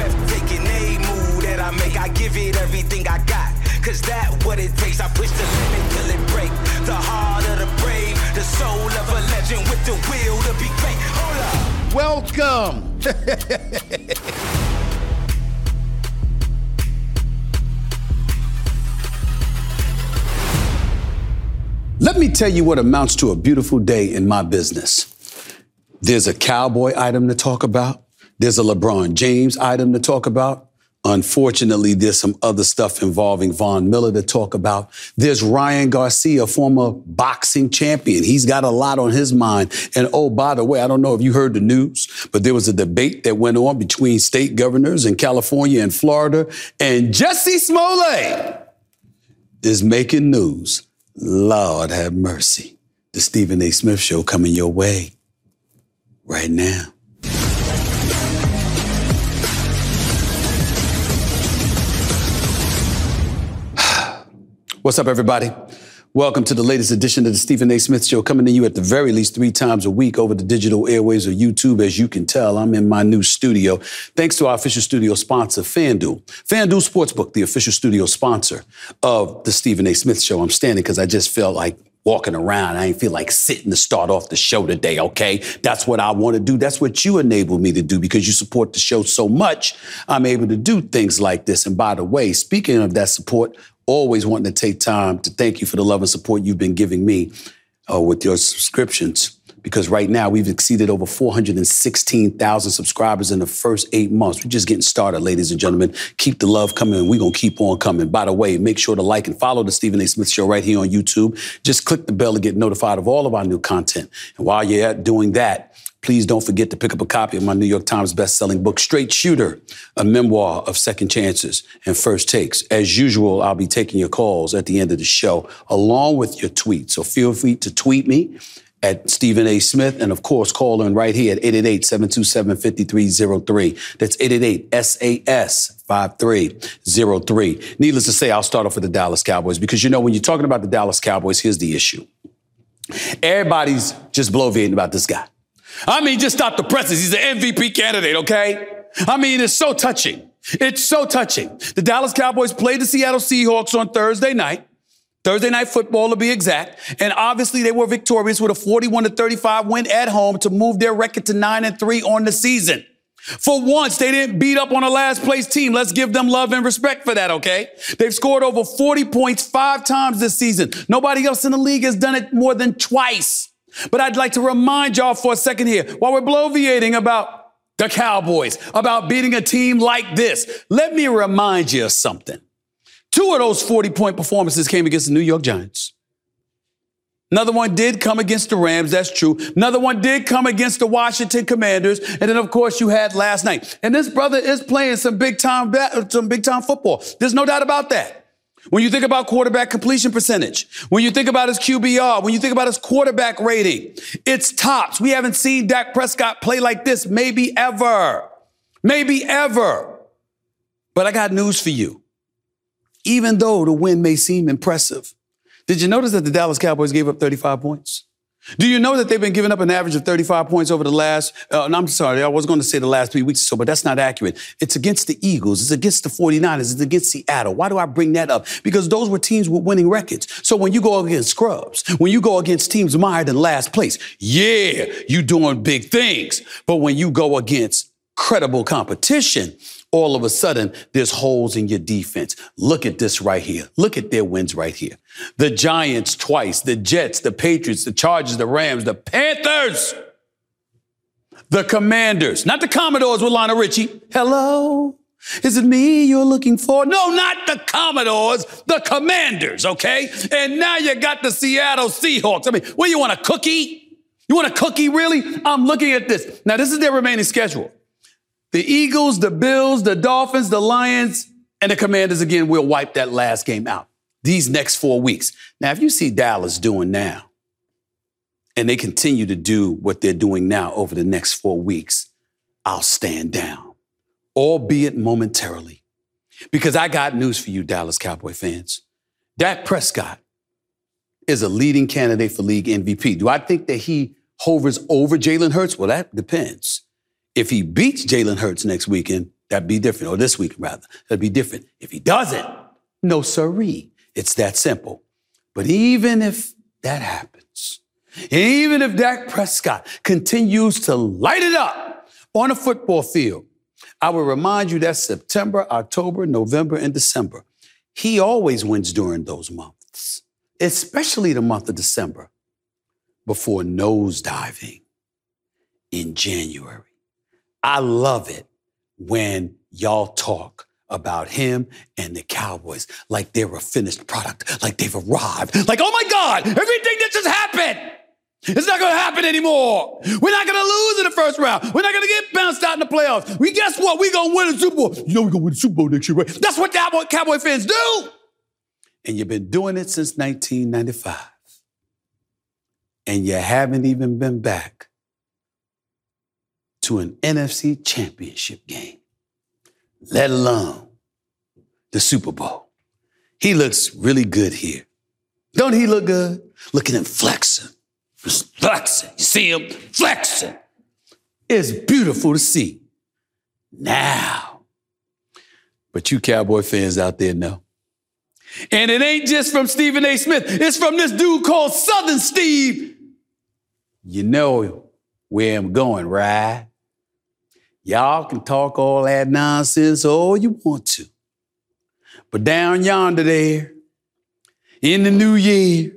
Breathtaking, a move that I make. I give it everything I got. Cause that what it takes. I push the limit till it break. The heart of the brave, the soul of a legend with the will to be great. Hold up. Welcome. Let me tell you what amounts to a beautiful day in my business. There's a cowboy item to talk about. There's a LeBron James item to talk about. Unfortunately, there's some other stuff involving Von Miller to talk about. There's Ryan Garcia, former boxing champion. He's got a lot on his mind. And oh, by the way, I don't know if you heard the news, but there was a debate that went on between state governors in California and Florida. And Jussie Smollett is making news. Lord have mercy. The Stephen A. Smith Show coming your way right now. What's up, everybody? Welcome to the latest edition of the Stephen A. Smith Show, coming to you at the very least three times a week over the digital airways or YouTube. As you can tell, I'm in my new studio. Thanks to our official studio sponsor, FanDuel. FanDuel Sportsbook, the official studio sponsor of the Stephen A. Smith Show. I'm standing because I just felt like walking around. I ain't feel like sitting to start off the show today, okay? That's what I want to do. That's what you enable me to do because you support the show so much. I'm able to do things like this. And by the way, speaking of that support, always wanting to take time to thank you for the love and support you've been giving me uh, with your subscriptions. Because right now we've exceeded over 416,000 subscribers in the first eight months. We're just getting started, ladies and gentlemen. Keep the love coming. We're going to keep on coming. By the way, make sure to like and follow the Stephen A. Smith Show right here on YouTube. Just click the bell to get notified of all of our new content. And while you're doing that, Please don't forget to pick up a copy of my New York Times best-selling book, Straight Shooter, a memoir of second chances and first takes. As usual, I'll be taking your calls at the end of the show, along with your tweets. So feel free to tweet me at Stephen A. Smith, and of course, call in right here at 888-727-5303. That's 888-SAS-5303. Needless to say, I'll start off with the Dallas Cowboys because, you know, when you're talking about the Dallas Cowboys, here's the issue. Everybody's just bloviating about this guy. I mean, just stop the presses. He's an MVP candidate, okay? I mean, it's so touching. It's so touching. The Dallas Cowboys played the Seattle Seahawks on Thursday night. Thursday night football to be exact. And obviously they were victorious with a 41 to 35 win at home to move their record to 9 and 3 on the season. For once, they didn't beat up on a last place team. Let's give them love and respect for that, okay? They've scored over 40 points five times this season. Nobody else in the league has done it more than twice. But I'd like to remind y'all for a second here, while we're bloviating about the Cowboys, about beating a team like this, let me remind you of something. Two of those 40 point performances came against the New York Giants. Another one did come against the Rams, that's true. Another one did come against the Washington Commanders. And then, of course, you had last night. And this brother is playing some big time, some big time football. There's no doubt about that. When you think about quarterback completion percentage, when you think about his QBR, when you think about his quarterback rating, it's tops. We haven't seen Dak Prescott play like this maybe ever. Maybe ever. But I got news for you. Even though the win may seem impressive, did you notice that the Dallas Cowboys gave up 35 points? Do you know that they've been giving up an average of 35 points over the last, uh, I'm sorry, I was going to say the last three weeks or so, but that's not accurate. It's against the Eagles. It's against the 49ers. It's against Seattle. Why do I bring that up? Because those were teams with winning records. So when you go against scrubs, when you go against teams mired in last place, yeah, you're doing big things. But when you go against credible competition, all of a sudden there's holes in your defense. Look at this right here. Look at their wins right here. The Giants twice, the Jets, the Patriots, the Chargers, the Rams, the Panthers, the Commanders, not the Commodores with Lionel Richie. Hello? Is it me you're looking for? No, not the Commodores, the Commanders, okay? And now you got the Seattle Seahawks. I mean, what, you want a cookie? You want a cookie, really? I'm looking at this. Now, this is their remaining schedule. The Eagles, the Bills, the Dolphins, the Lions, and the Commanders again will wipe that last game out these next four weeks. Now, if you see Dallas doing now, and they continue to do what they're doing now over the next four weeks, I'll stand down, albeit momentarily. Because I got news for you, Dallas Cowboy fans. Dak Prescott is a leading candidate for league MVP. Do I think that he hovers over Jalen Hurts? Well, that depends. If he beats Jalen Hurts next weekend, that'd be different, or this week rather, that'd be different. If he doesn't, no siree. It's that simple. But even if that happens, even if Dak Prescott continues to light it up on a football field, I will remind you that September, October, November, and December, he always wins during those months, especially the month of December, before nosediving in January. I love it when y'all talk about him and the Cowboys like they're a finished product, like they've arrived. Like, oh my God, everything that just happened. It's not going to happen anymore. We're not going to lose in the first round. We're not going to get bounced out in the playoffs. We guess what? We're going to win the Super Bowl. You know we're going to win the Super Bowl next year, right? That's what Cowboy, Cowboy fans do. And you've been doing it since 1995. And you haven't even been back to an NFC championship game, let alone the Super Bowl. He looks really good here. Don't he look good? Look at him flexing. Flexing. You see him flexing. It's beautiful to see. Now. But you Cowboy fans out there know. And it ain't just from Stephen A. Smith, it's from this dude called Southern Steve. You know where I'm going, right? Y'all can talk all that nonsense all you want to. But down yonder there, in the new year,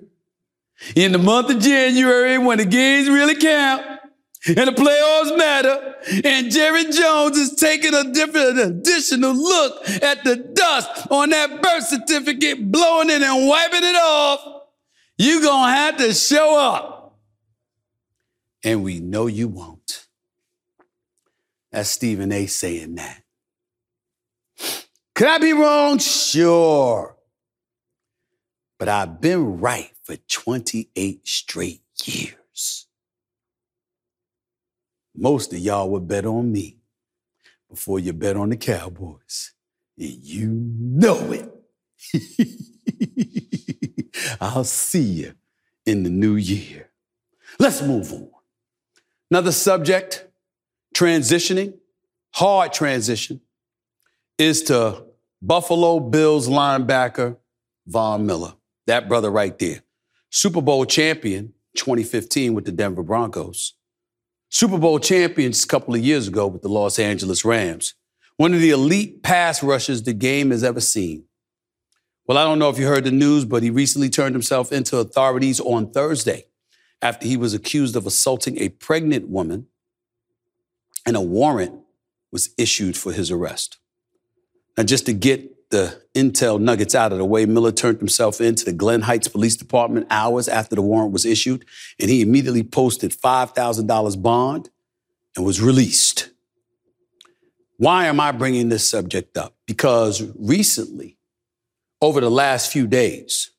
in the month of January, when the games really count, and the playoffs matter, and Jerry Jones is taking a different additional look at the dust on that birth certificate, blowing it and wiping it off, you're gonna have to show up. And we know you won't. That's Stephen A saying that. Could I be wrong? Sure. But I've been right for 28 straight years. Most of y'all would bet on me before you bet on the Cowboys. And you know it. I'll see you in the new year. Let's move on. Another subject transitioning, hard transition, is to Buffalo Bills linebacker Von Miller. That brother right there. Super Bowl champion 2015 with the Denver Broncos. Super Bowl champions a couple of years ago with the Los Angeles Rams. One of the elite pass rushers the game has ever seen. Well, I don't know if you heard the news, but he recently turned himself into authorities on Thursday after he was accused of assaulting a pregnant woman and a warrant was issued for his arrest. Now, just to get the intel nuggets out of the way, Miller turned himself into the Glenn Heights Police Department hours after the warrant was issued, and he immediately posted $5,000 bond and was released. Why am I bringing this subject up? Because recently, over the last few days,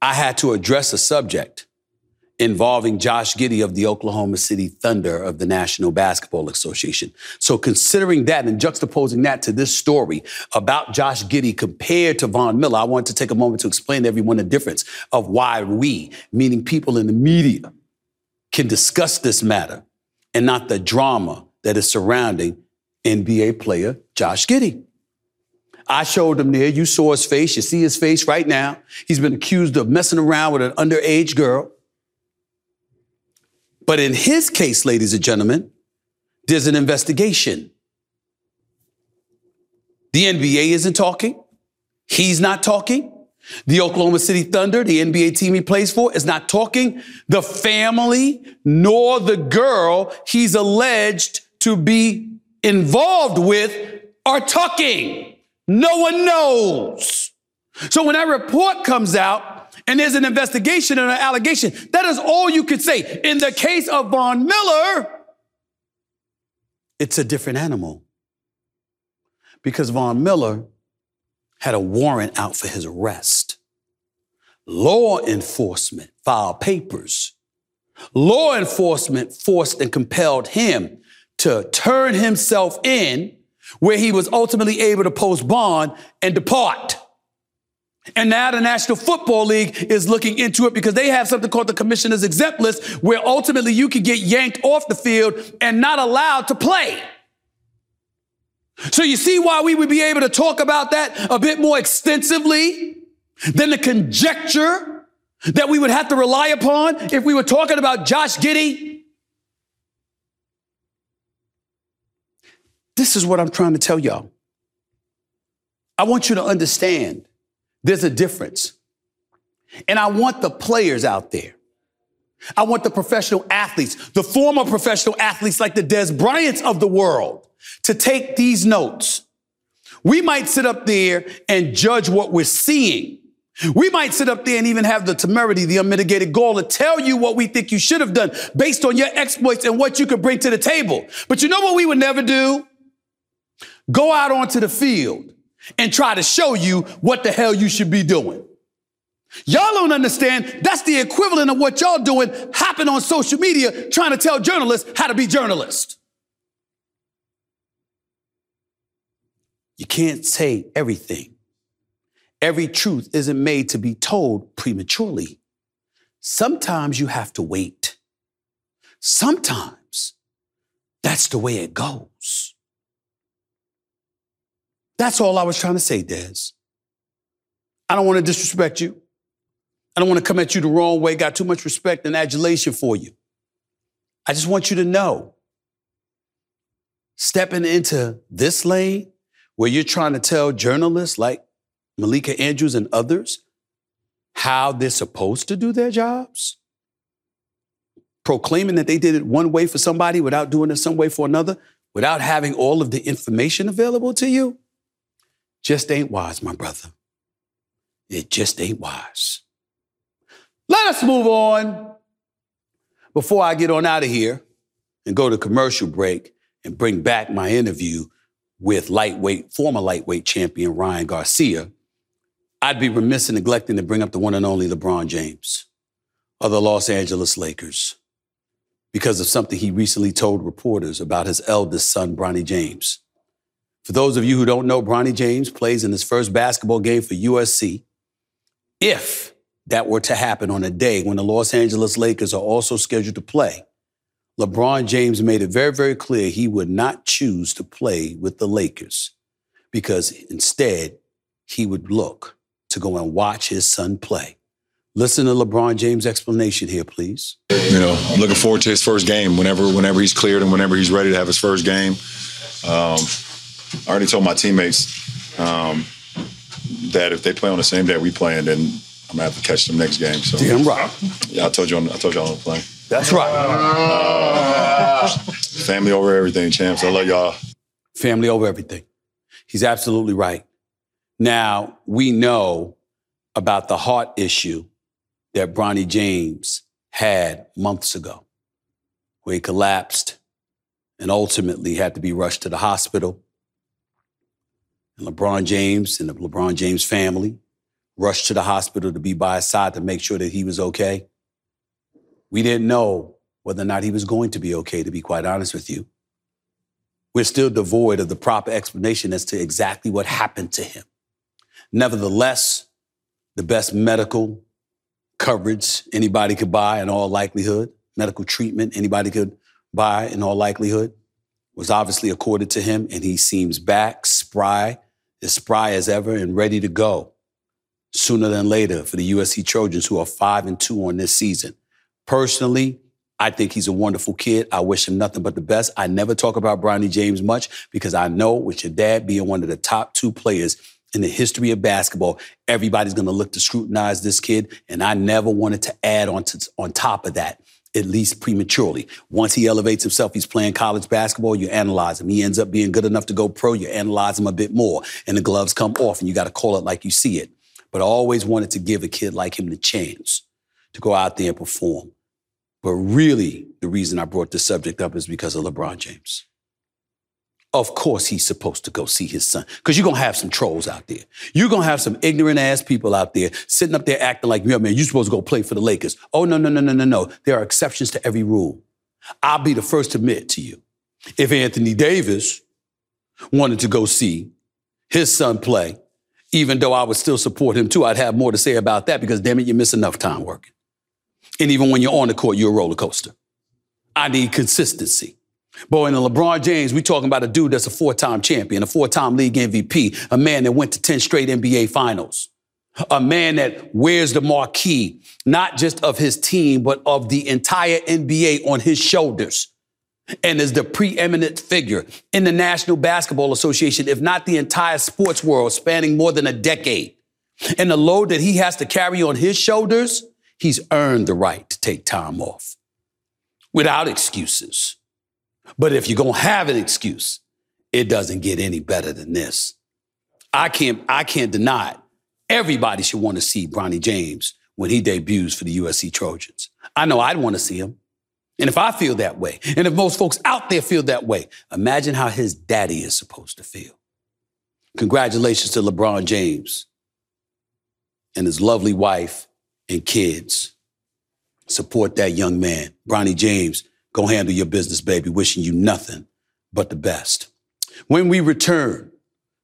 I had to address a subject involving Josh Giddey of the Oklahoma City Thunder of the National Basketball Association. So considering that and juxtaposing that to this story about Josh Giddey compared to Von Miller, I want to take a moment to explain to everyone the difference of why we, meaning people in the media, can discuss this matter and not the drama that is surrounding NBA player Josh Giddey. I showed him there. You saw his face. You see his face right now. He's been accused of messing around with an underage girl. But in his case, ladies and gentlemen, there's an investigation. The NBA isn't talking. He's not talking. The Oklahoma City Thunder, the NBA team he plays for, is not talking. The family nor the girl he's alleged to be involved with are talking. No one knows. So when that report comes out, and there's an investigation and an allegation. That is all you could say. In the case of Von Miller, It's a different animal. Because Von Miller had a warrant out for his arrest. Law enforcement filed papers. Law enforcement forced and compelled him to turn himself in, where he was ultimately able to post bond and depart. And now the National Football League is looking into it because they have something called the Commissioner's Exempt List, where ultimately you could get yanked off the field and not allowed to play. So you see why we would be able to talk about that a bit more extensively than the conjecture that we would have to rely upon if we were talking about Josh Giddey. This is what I'm trying to tell y'all. I want you to understand there's a difference. And I want the players out there. I want the professional athletes, the former professional athletes like the Dez Bryants of the world to take these notes. We might sit up there and judge what we're seeing. We might sit up there and even have the temerity, the unmitigated goal to tell you what we think you should have done based on your exploits and what you could bring to the table. But you know what we would never do? Go out onto the field and try to show you what the hell you should be doing. Y'all don't understand. That's the equivalent of what y'all doing hopping on social media trying to tell journalists how to be journalists. You can't say everything. Every truth isn't made to be told prematurely. Sometimes you have to wait. Sometimes that's the way it goes. That's all I was trying to say, Dez. I don't want to disrespect you. I don't want to come at you the wrong way, got too much respect and adulation for you. I just want you to know stepping into this lane where you're trying to tell journalists like Malika Andrews and others how they're supposed to do their jobs, proclaiming that they did it one way for somebody without doing it some way for another, without having all of the information available to you, just ain't wise, my brother. It just ain't wise. Let us move on. Before I get on out of here and go to commercial break and bring back my interview with lightweight, former lightweight champion Ryan Garcia, I'd be remiss in neglecting to bring up the one and only LeBron James of the Los Angeles Lakers because of something he recently told reporters about his eldest son, Bronny James. For those of you who don't know, Bronny James plays in his first basketball game for USC. If that were to happen on a day when the Los Angeles Lakers are also scheduled to play, LeBron James made it very, very clear he would not choose to play with the Lakers because instead he would look to go and watch his son play. Listen to LeBron James' explanation here, please. You know, I'm looking forward to his first game whenever whenever he's cleared and whenever he's ready to have his first game. Um, I already told my teammates um, that if they play on the same day we play, and then I'm gonna have to catch them next game. So Damn right. Yeah, I told you. I'm, I told y'all I'm playing. That's right. Uh, family over everything, champs. I love y'all. Family over everything. He's absolutely right. Now we know about the heart issue that Bronny James had months ago, where he collapsed and ultimately had to be rushed to the hospital. And LeBron James and the LeBron James family rushed to the hospital to be by his side to make sure that he was okay. We didn't know whether or not he was going to be okay, to be quite honest with you. We're still devoid of the proper explanation as to exactly what happened to him. Nevertheless, the best medical coverage anybody could buy in all likelihood, medical treatment anybody could buy in all likelihood, was obviously accorded to him, and he seems back, spry, as spry as ever, and ready to go sooner than later for the USC Trojans, who are five and two on this season. Personally, I think he's a wonderful kid. I wish him nothing but the best. I never talk about Bronny James much because I know with your dad being one of the top two players in the history of basketball, everybody's going to look to scrutinize this kid. And I never wanted to add on, to, on top of that at least prematurely. Once he elevates himself, he's playing college basketball, you analyze him. He ends up being good enough to go pro, you analyze him a bit more, and the gloves come off, and you got to call it like you see it. But I always wanted to give a kid like him the chance to go out there and perform. But really, the reason I brought this subject up is because of LeBron James. Of course, he's supposed to go see his son because you're going to have some trolls out there. You're going to have some ignorant ass people out there sitting up there acting like, man, you're supposed to go play for the Lakers. Oh, no, no, no, no, no, no. There are exceptions to every rule. I'll be the first to admit to you if Anthony Davis wanted to go see his son play, even though I would still support him too, I'd have more to say about that because, damn it, you miss enough time working. And even when you're on the court, you're a roller coaster. I need consistency. Boy, in the LeBron James, we talking about a dude that's a four-time champion, a four-time league MVP, a man that went to 10 straight NBA finals, a man that wears the marquee, not just of his team, but of the entire NBA on his shoulders. And is the preeminent figure in the National Basketball Association, if not the entire sports world, spanning more than a decade. And the load that he has to carry on his shoulders, he's earned the right to take time off without excuses. But if you're going to have an excuse, it doesn't get any better than this. I can't, I can't deny it. Everybody should want to see Bronny James when he debuts for the USC Trojans. I know I'd want to see him. And if I feel that way, and if most folks out there feel that way, imagine how his daddy is supposed to feel. Congratulations to LeBron James and his lovely wife and kids. Support that young man. Bronny James, Go handle your business, baby. Wishing you nothing but the best. When we return,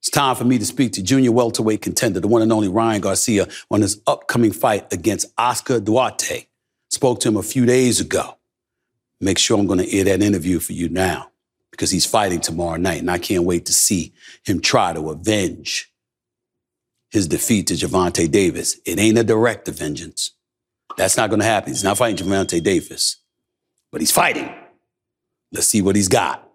it's time for me to speak to junior welterweight contender, the one and only Ryan Garcia, on his upcoming fight against Oscar Duarte. Spoke to him a few days ago. Make sure I'm going to air that interview for you now because he's fighting tomorrow night, and I can't wait to see him try to avenge his defeat to Gervonta Davis. It ain't a direct vengeance. That's not going to happen. He's not fighting Gervonta Davis but he's fighting. Let's see what he's got.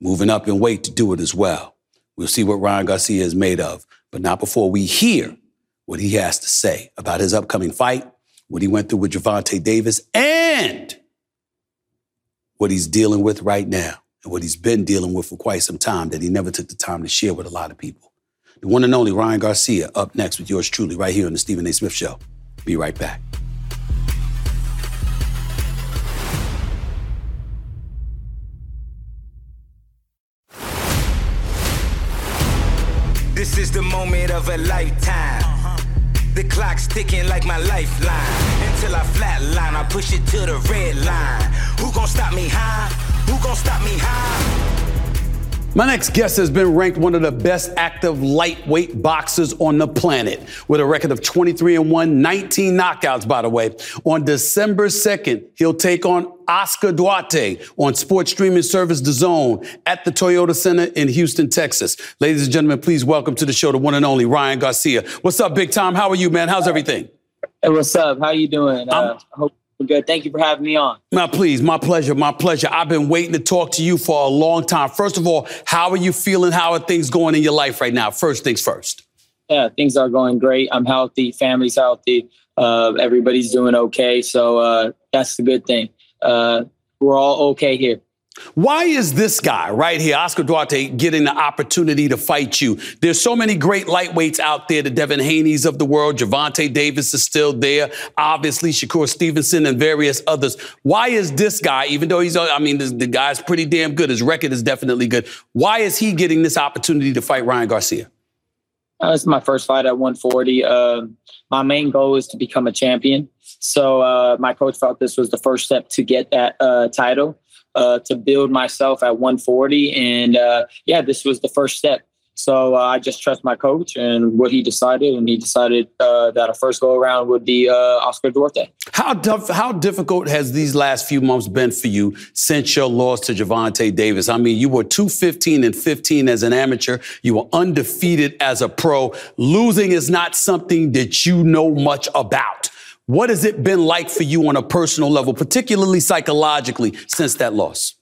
Moving up in weight to do it as well. We'll see what Ryan Garcia is made of, but not before we hear what he has to say about his upcoming fight, what he went through with Gervonta Davis, and what he's dealing with right now, and what he's been dealing with for quite some time that he never took the time to share with a lot of people. The one and only Ryan Garcia up next with yours truly right here on the Stephen A. Smith Show. Be right back. This is the moment of a lifetime. The clock's ticking like my lifeline. Until I flatline, I push it to the red line. Who gon' stop me high? Who gon' stop me high? My next guest has been ranked one of the best active lightweight boxers on the planet with a record of 23 and 1, 19 knockouts, by the way. On December 2nd, he'll take on Oscar Duarte on sports streaming service DAZN at the Toyota Center in Houston, Texas. Ladies and gentlemen, please welcome to the show the one and only Ryan Garcia. What's up, big time? How are you, man? How's everything? Hey, what's up? How you doing? Uh, I hope Good. Thank you for having me on. Now, please, my pleasure, my pleasure. I've been waiting to talk to you for a long time. First of all, how are you feeling? How are things going in your life right now? First things first. Yeah, things are going great. I'm healthy. Family's healthy. Uh, everybody's doing okay. So uh, that's the good thing. Uh, we're all okay here. Why is this guy right here, Oscar Duarte, getting the opportunity to fight you? There's so many great lightweights out there, the Devin Haney's of the world. Gervonta Davis is still there. Obviously, Shakur Stevenson and various others. Why is this guy, even though he's, I mean, the guy's pretty damn good. His record is definitely good. Why is he getting this opportunity to fight Ryan Garcia? Uh, this is my first fight at 140. Uh, my main goal is to become a champion. So uh, my coach felt this was the first step to get that uh, title uh, to build myself at 140. And uh, yeah, this was the first step. So uh, I just trust my coach and what he decided, and he decided uh, that a first go around would be uh, Oscar Duarte. How tough, how difficult has these last few months been for you since your loss to Gervonta Davis? I mean, you were 215 and 15 as an amateur. You were undefeated as a pro. Losing is not something that you know much about. What has it been like for you on a personal level, particularly psychologically, since that loss?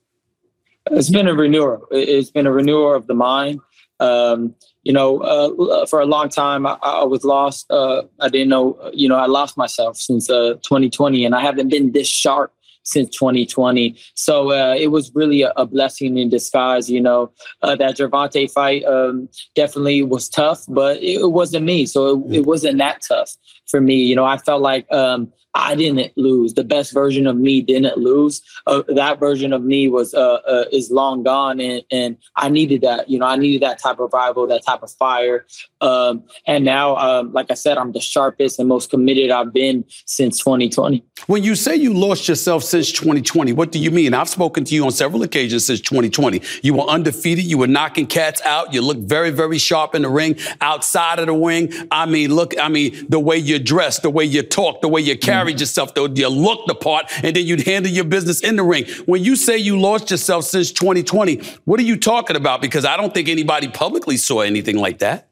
It's been a renewal. It's been a renewal of the mind. Um, you know, uh, for a long time, I, I was lost. Uh, I didn't know, you know, I lost myself since uh, 2020, and I haven't been this sharp since 2020. So uh, it was really a, a, blessing in disguise. You know, uh, that Gervonta fight um, definitely was tough, but it, it, wasn't me, so it, it, wasn't that tough. For me. You know, I felt like um, I didn't lose. The best version of me didn't lose. Uh, that version of me was uh, uh, is long gone, and, and I needed that. You know, I needed that type of rival, that type of fire. Um, and now, um, like I said, I'm the sharpest and most committed I've been since 2020. When you say you lost yourself since 2020, what do you mean? I've spoken to you on several occasions since 2020. You were undefeated. You were knocking cats out. You looked very, very sharp in the ring. Outside of the ring, I mean, look, I mean, the way you dress, the way you talk, the way you carry yourself, though. You looked the part, and then you'd handle your business in the ring. When you say you lost yourself since 2020, what are you talking about? Because I don't think anybody publicly saw anything like that.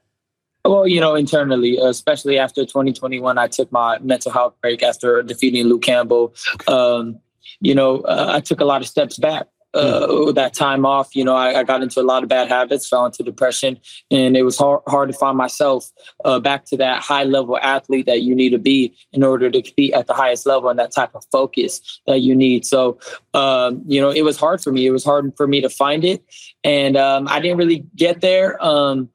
Well, you know, internally, especially after 2021, I took my mental health break after defeating Luke Campbell. Um, you know, uh, I took a lot of steps back uh, that time off, you know, I, I, got into a lot of bad habits, fell into depression, and it was hard, hard to find myself uh, back to that high level athlete that you need to be in order to compete at the highest level and that type of focus that you need. So, um, you know, it was hard for me. It was hard for me to find it, and um, I didn't really get there. Um,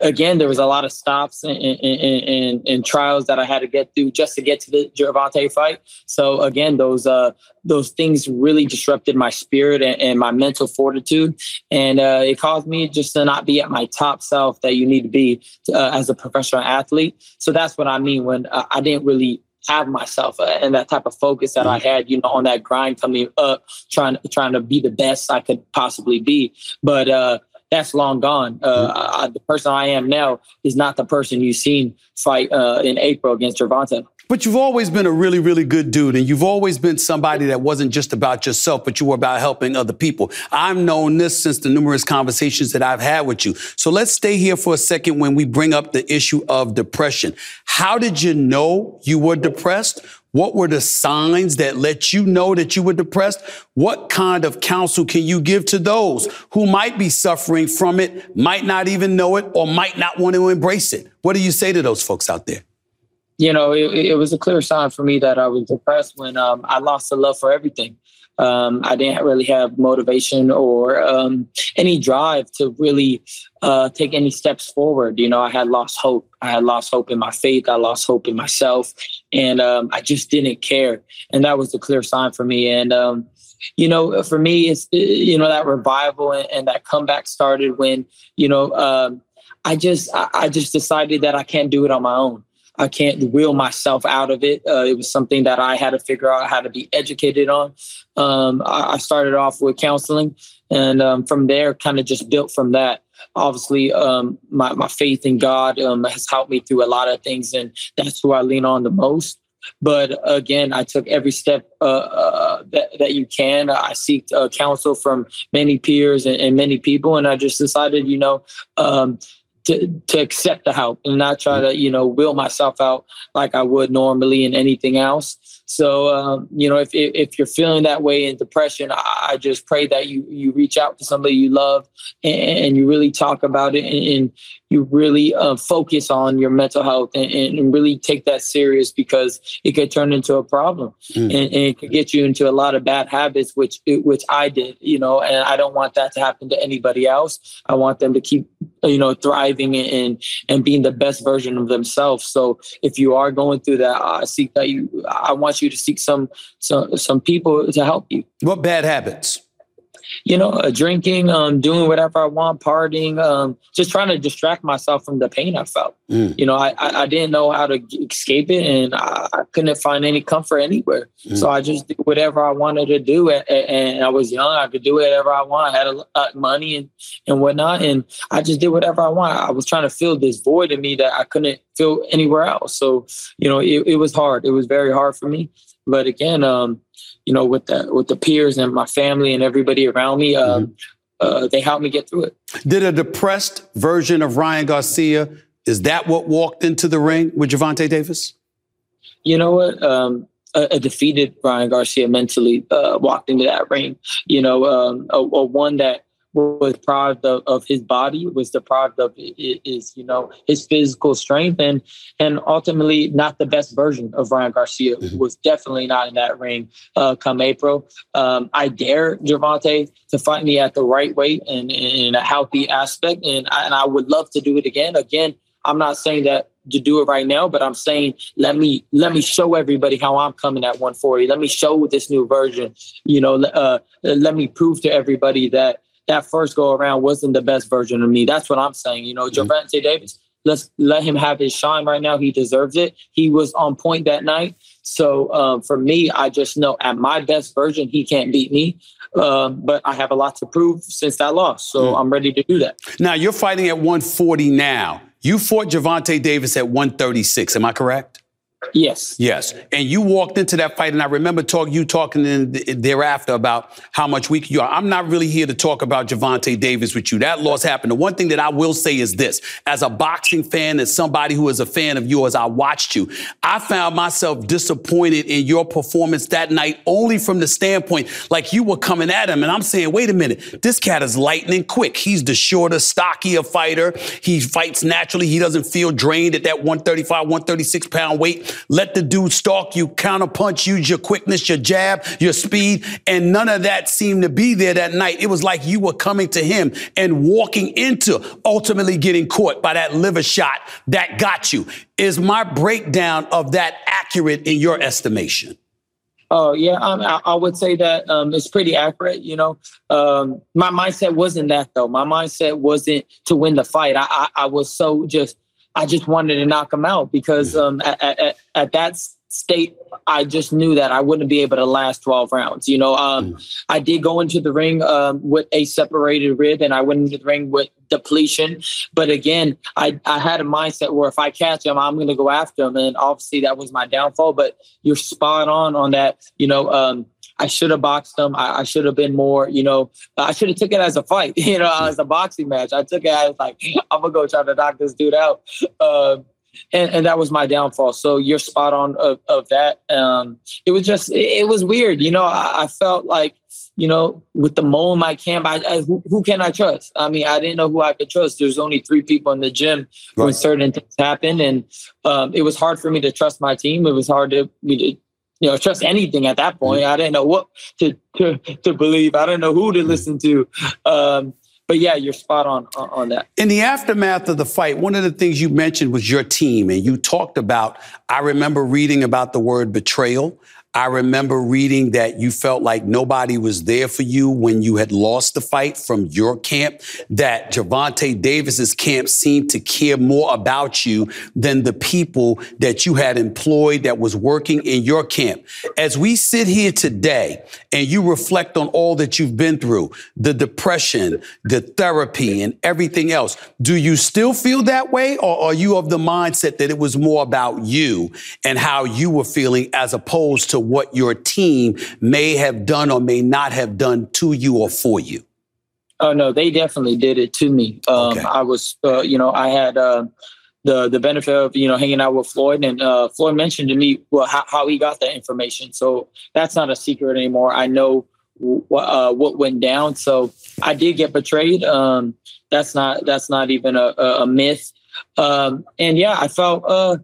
again, there was a lot of stops and, and, and, and, trials that I had to get through just to get to the Gervonta fight. So again, those uh, those things really disrupted my spirit and, and my mental fortitude, and uh, it caused me just to not be at my top self that you need to be uh, as a professional athlete. So that's what I mean when uh, I didn't really have myself uh, and that type of focus that I mm-hmm. had, you know, on that grind coming up, trying trying to be the best I could possibly be. But uh, that's long gone. Uh, mm-hmm. I, the person I am now is not the person you've seen fight uh, in April against Gervonta. But you've always been a really, really good dude, and you've always been somebody that wasn't just about yourself, but you were about helping other people. I've known this since the numerous conversations that I've had with you. So let's stay here for a second when we bring up the issue of depression. How did you know you were depressed? What were the signs that let you know that you were depressed? What kind of counsel can you give to those who might be suffering from it, might not even know it, or might not want to embrace it? What do you say to those folks out there? You know, it, it was a clear sign for me that I was depressed when um, I lost the love for everything. Um, I didn't really have motivation or um, any drive to really uh, take any steps forward. You know, I had lost hope. I had lost hope in my faith. I lost hope in myself, and um, I just didn't care. And that was a clear sign for me. And um, you know, for me, it's you know that revival and, and that comeback started when you know um, I just I, I just decided that I can't do it on my own. I can't will myself out of it. Uh, it was something that I had to figure out how to be educated on. Um, I, I, started off with counseling, and um, from there, kind of just built from that. Obviously, um, my, my faith in God um, has helped me through a lot of things, and that's who I lean on the most. But again, I took every step uh, uh, that, that you can. I seek uh, counsel from many peers and, and, many people, and I just decided, you know, um, to, to accept the help and not try to, you know, will myself out like I would normally in anything else. So, um, you know, if, if you're feeling that way in depression, I just pray that you, you reach out to somebody you love and, you really talk about it and, you really uh, focus on your mental health and, and, really take that serious because it could turn into a problem mm. and, and, it could get you into a lot of bad habits, which which I did, you know, and I don't want that to happen to anybody else. I want them to keep, you know, thriving and and being the best version of themselves. So if you are going through that, I seek that you. I want you to seek some some some people to help you. What bad habits? You know, uh, drinking, um, doing whatever I want, partying, um, just trying to distract myself from the pain I felt. Mm. You know, I, I, I, didn't know how to escape it and I, I couldn't find any comfort anywhere. Mm. So I just did whatever I wanted to do. And, and I was young. I could do whatever I want. I had a, uh, money and, and whatnot. And I just did whatever I want. I was trying to fill this void in me that I couldn't feel anywhere else. So, you know, it, it was hard. It was very hard for me. But again, um, you know, with the with the peers and my family and everybody around me, uh, mm-hmm. uh, they helped me get through it. Did a depressed version of Ryan Garcia is that what walked into the ring with Gervonta Davis? You know what? Um, a, a, defeated Ryan Garcia mentally uh, walked into that ring. You know, um, a, a one that was deprived of, of his body, was deprived of his, you know, his physical strength, and and ultimately not the best version of Ryan Garcia. Mm-hmm. Was definitely not in that ring uh, come April. Um, I dare Gervonta to fight me at the right weight and in a healthy aspect, and I, and I would love to do it again. Again, I'm not saying that to do it right now, but I'm saying let me let me show everybody how I'm coming at 140. Let me show this new version. You know, uh, let me prove to everybody that that first go around wasn't the best version of me. That's what I'm saying. You know, mm-hmm. Gervonta Davis, let's let him have his shine right now. He deserves it. He was on point that night. So um, for me, I just know at my best version, he can't beat me. Um, but I have a lot to prove since that loss. So mm. I'm ready to do that. Now you're fighting at 140 now. You fought Gervonta Davis at 136. Am I correct? Yes. Yes. And you walked into that fight, and I remember talk, you talking in, thereafter about how much weak you are. I'm not really here to talk about Gervonta Davis with you. That loss happened. The one thing that I will say is this as a boxing fan, as somebody who is a fan of yours, I watched you. I found myself disappointed in your performance that night only from the standpoint like you were coming at him. And I'm saying, wait a minute, this cat is lightning quick. He's the shorter, stockier fighter. He fights naturally. He doesn't feel drained at that 135, 136 pound weight. Let the dude stalk you, counterpunch, use your quickness, your jab, your speed. And none of that seemed to be there that night. It was like you were coming to him and walking into ultimately getting caught by that liver shot that got you. Is my breakdown of that accurate in your estimation? Oh yeah, um, I, I, would say that um, it's pretty accurate. You know, um, my mindset wasn't that though. My mindset wasn't to win the fight. I, I, I was so just I just wanted to knock him out because um, at, at, at, that state, I just knew that I wouldn't be able to last 12 rounds. You know, um, mm. I did go into the ring um, with a separated rib and I went into the ring with depletion. But again, I, I had a mindset where if I catch him, I'm going to go after him. And obviously that was my downfall. But you're spot on on that. You know, um, I should have boxed him. I, I should have been more, you know, I should have took it as a fight, you know, as a boxing match. I took it as like, I'm gonna go try to knock this dude out. Um, and, and that was my downfall. So you're spot on of, of that. Um, it was just, it, was weird. You know, I, I, felt like, you know, with the mole in my camp, I, I who, who, can I trust? I mean, I didn't know who I could trust. There's only three people in the gym right. when certain things happen. And um, it was hard for me to trust my team. It was hard to me to you know, trust anything at that point. I didn't know what to to, to believe. I didn't know who to listen to. Um, but yeah, you're spot on on that. In the aftermath of the fight, one of the things you mentioned was your team, and you talked about. I remember reading about the word betrayal. I remember reading that you felt like nobody was there for you when you had lost the fight from your camp, that Gervonta Davis's camp seemed to care more about you than the people that you had employed that was working in your camp. As we sit here today and you reflect on all that you've been through, the depression, the therapy and everything else, do you still feel that way or are you of the mindset that it was more about you and how you were feeling as opposed to what your team may have done or may not have done to you or for you? Oh no, they definitely did it to me. Um, okay. I was, uh, you know, I had uh, the the benefit of you know hanging out with Floyd, and uh, Floyd mentioned to me well how, how, he got that information. So that's not a secret anymore. I know uh, what went down. So I did get betrayed. Um, that's not that's not even a, a myth. Um, and yeah, I felt uh,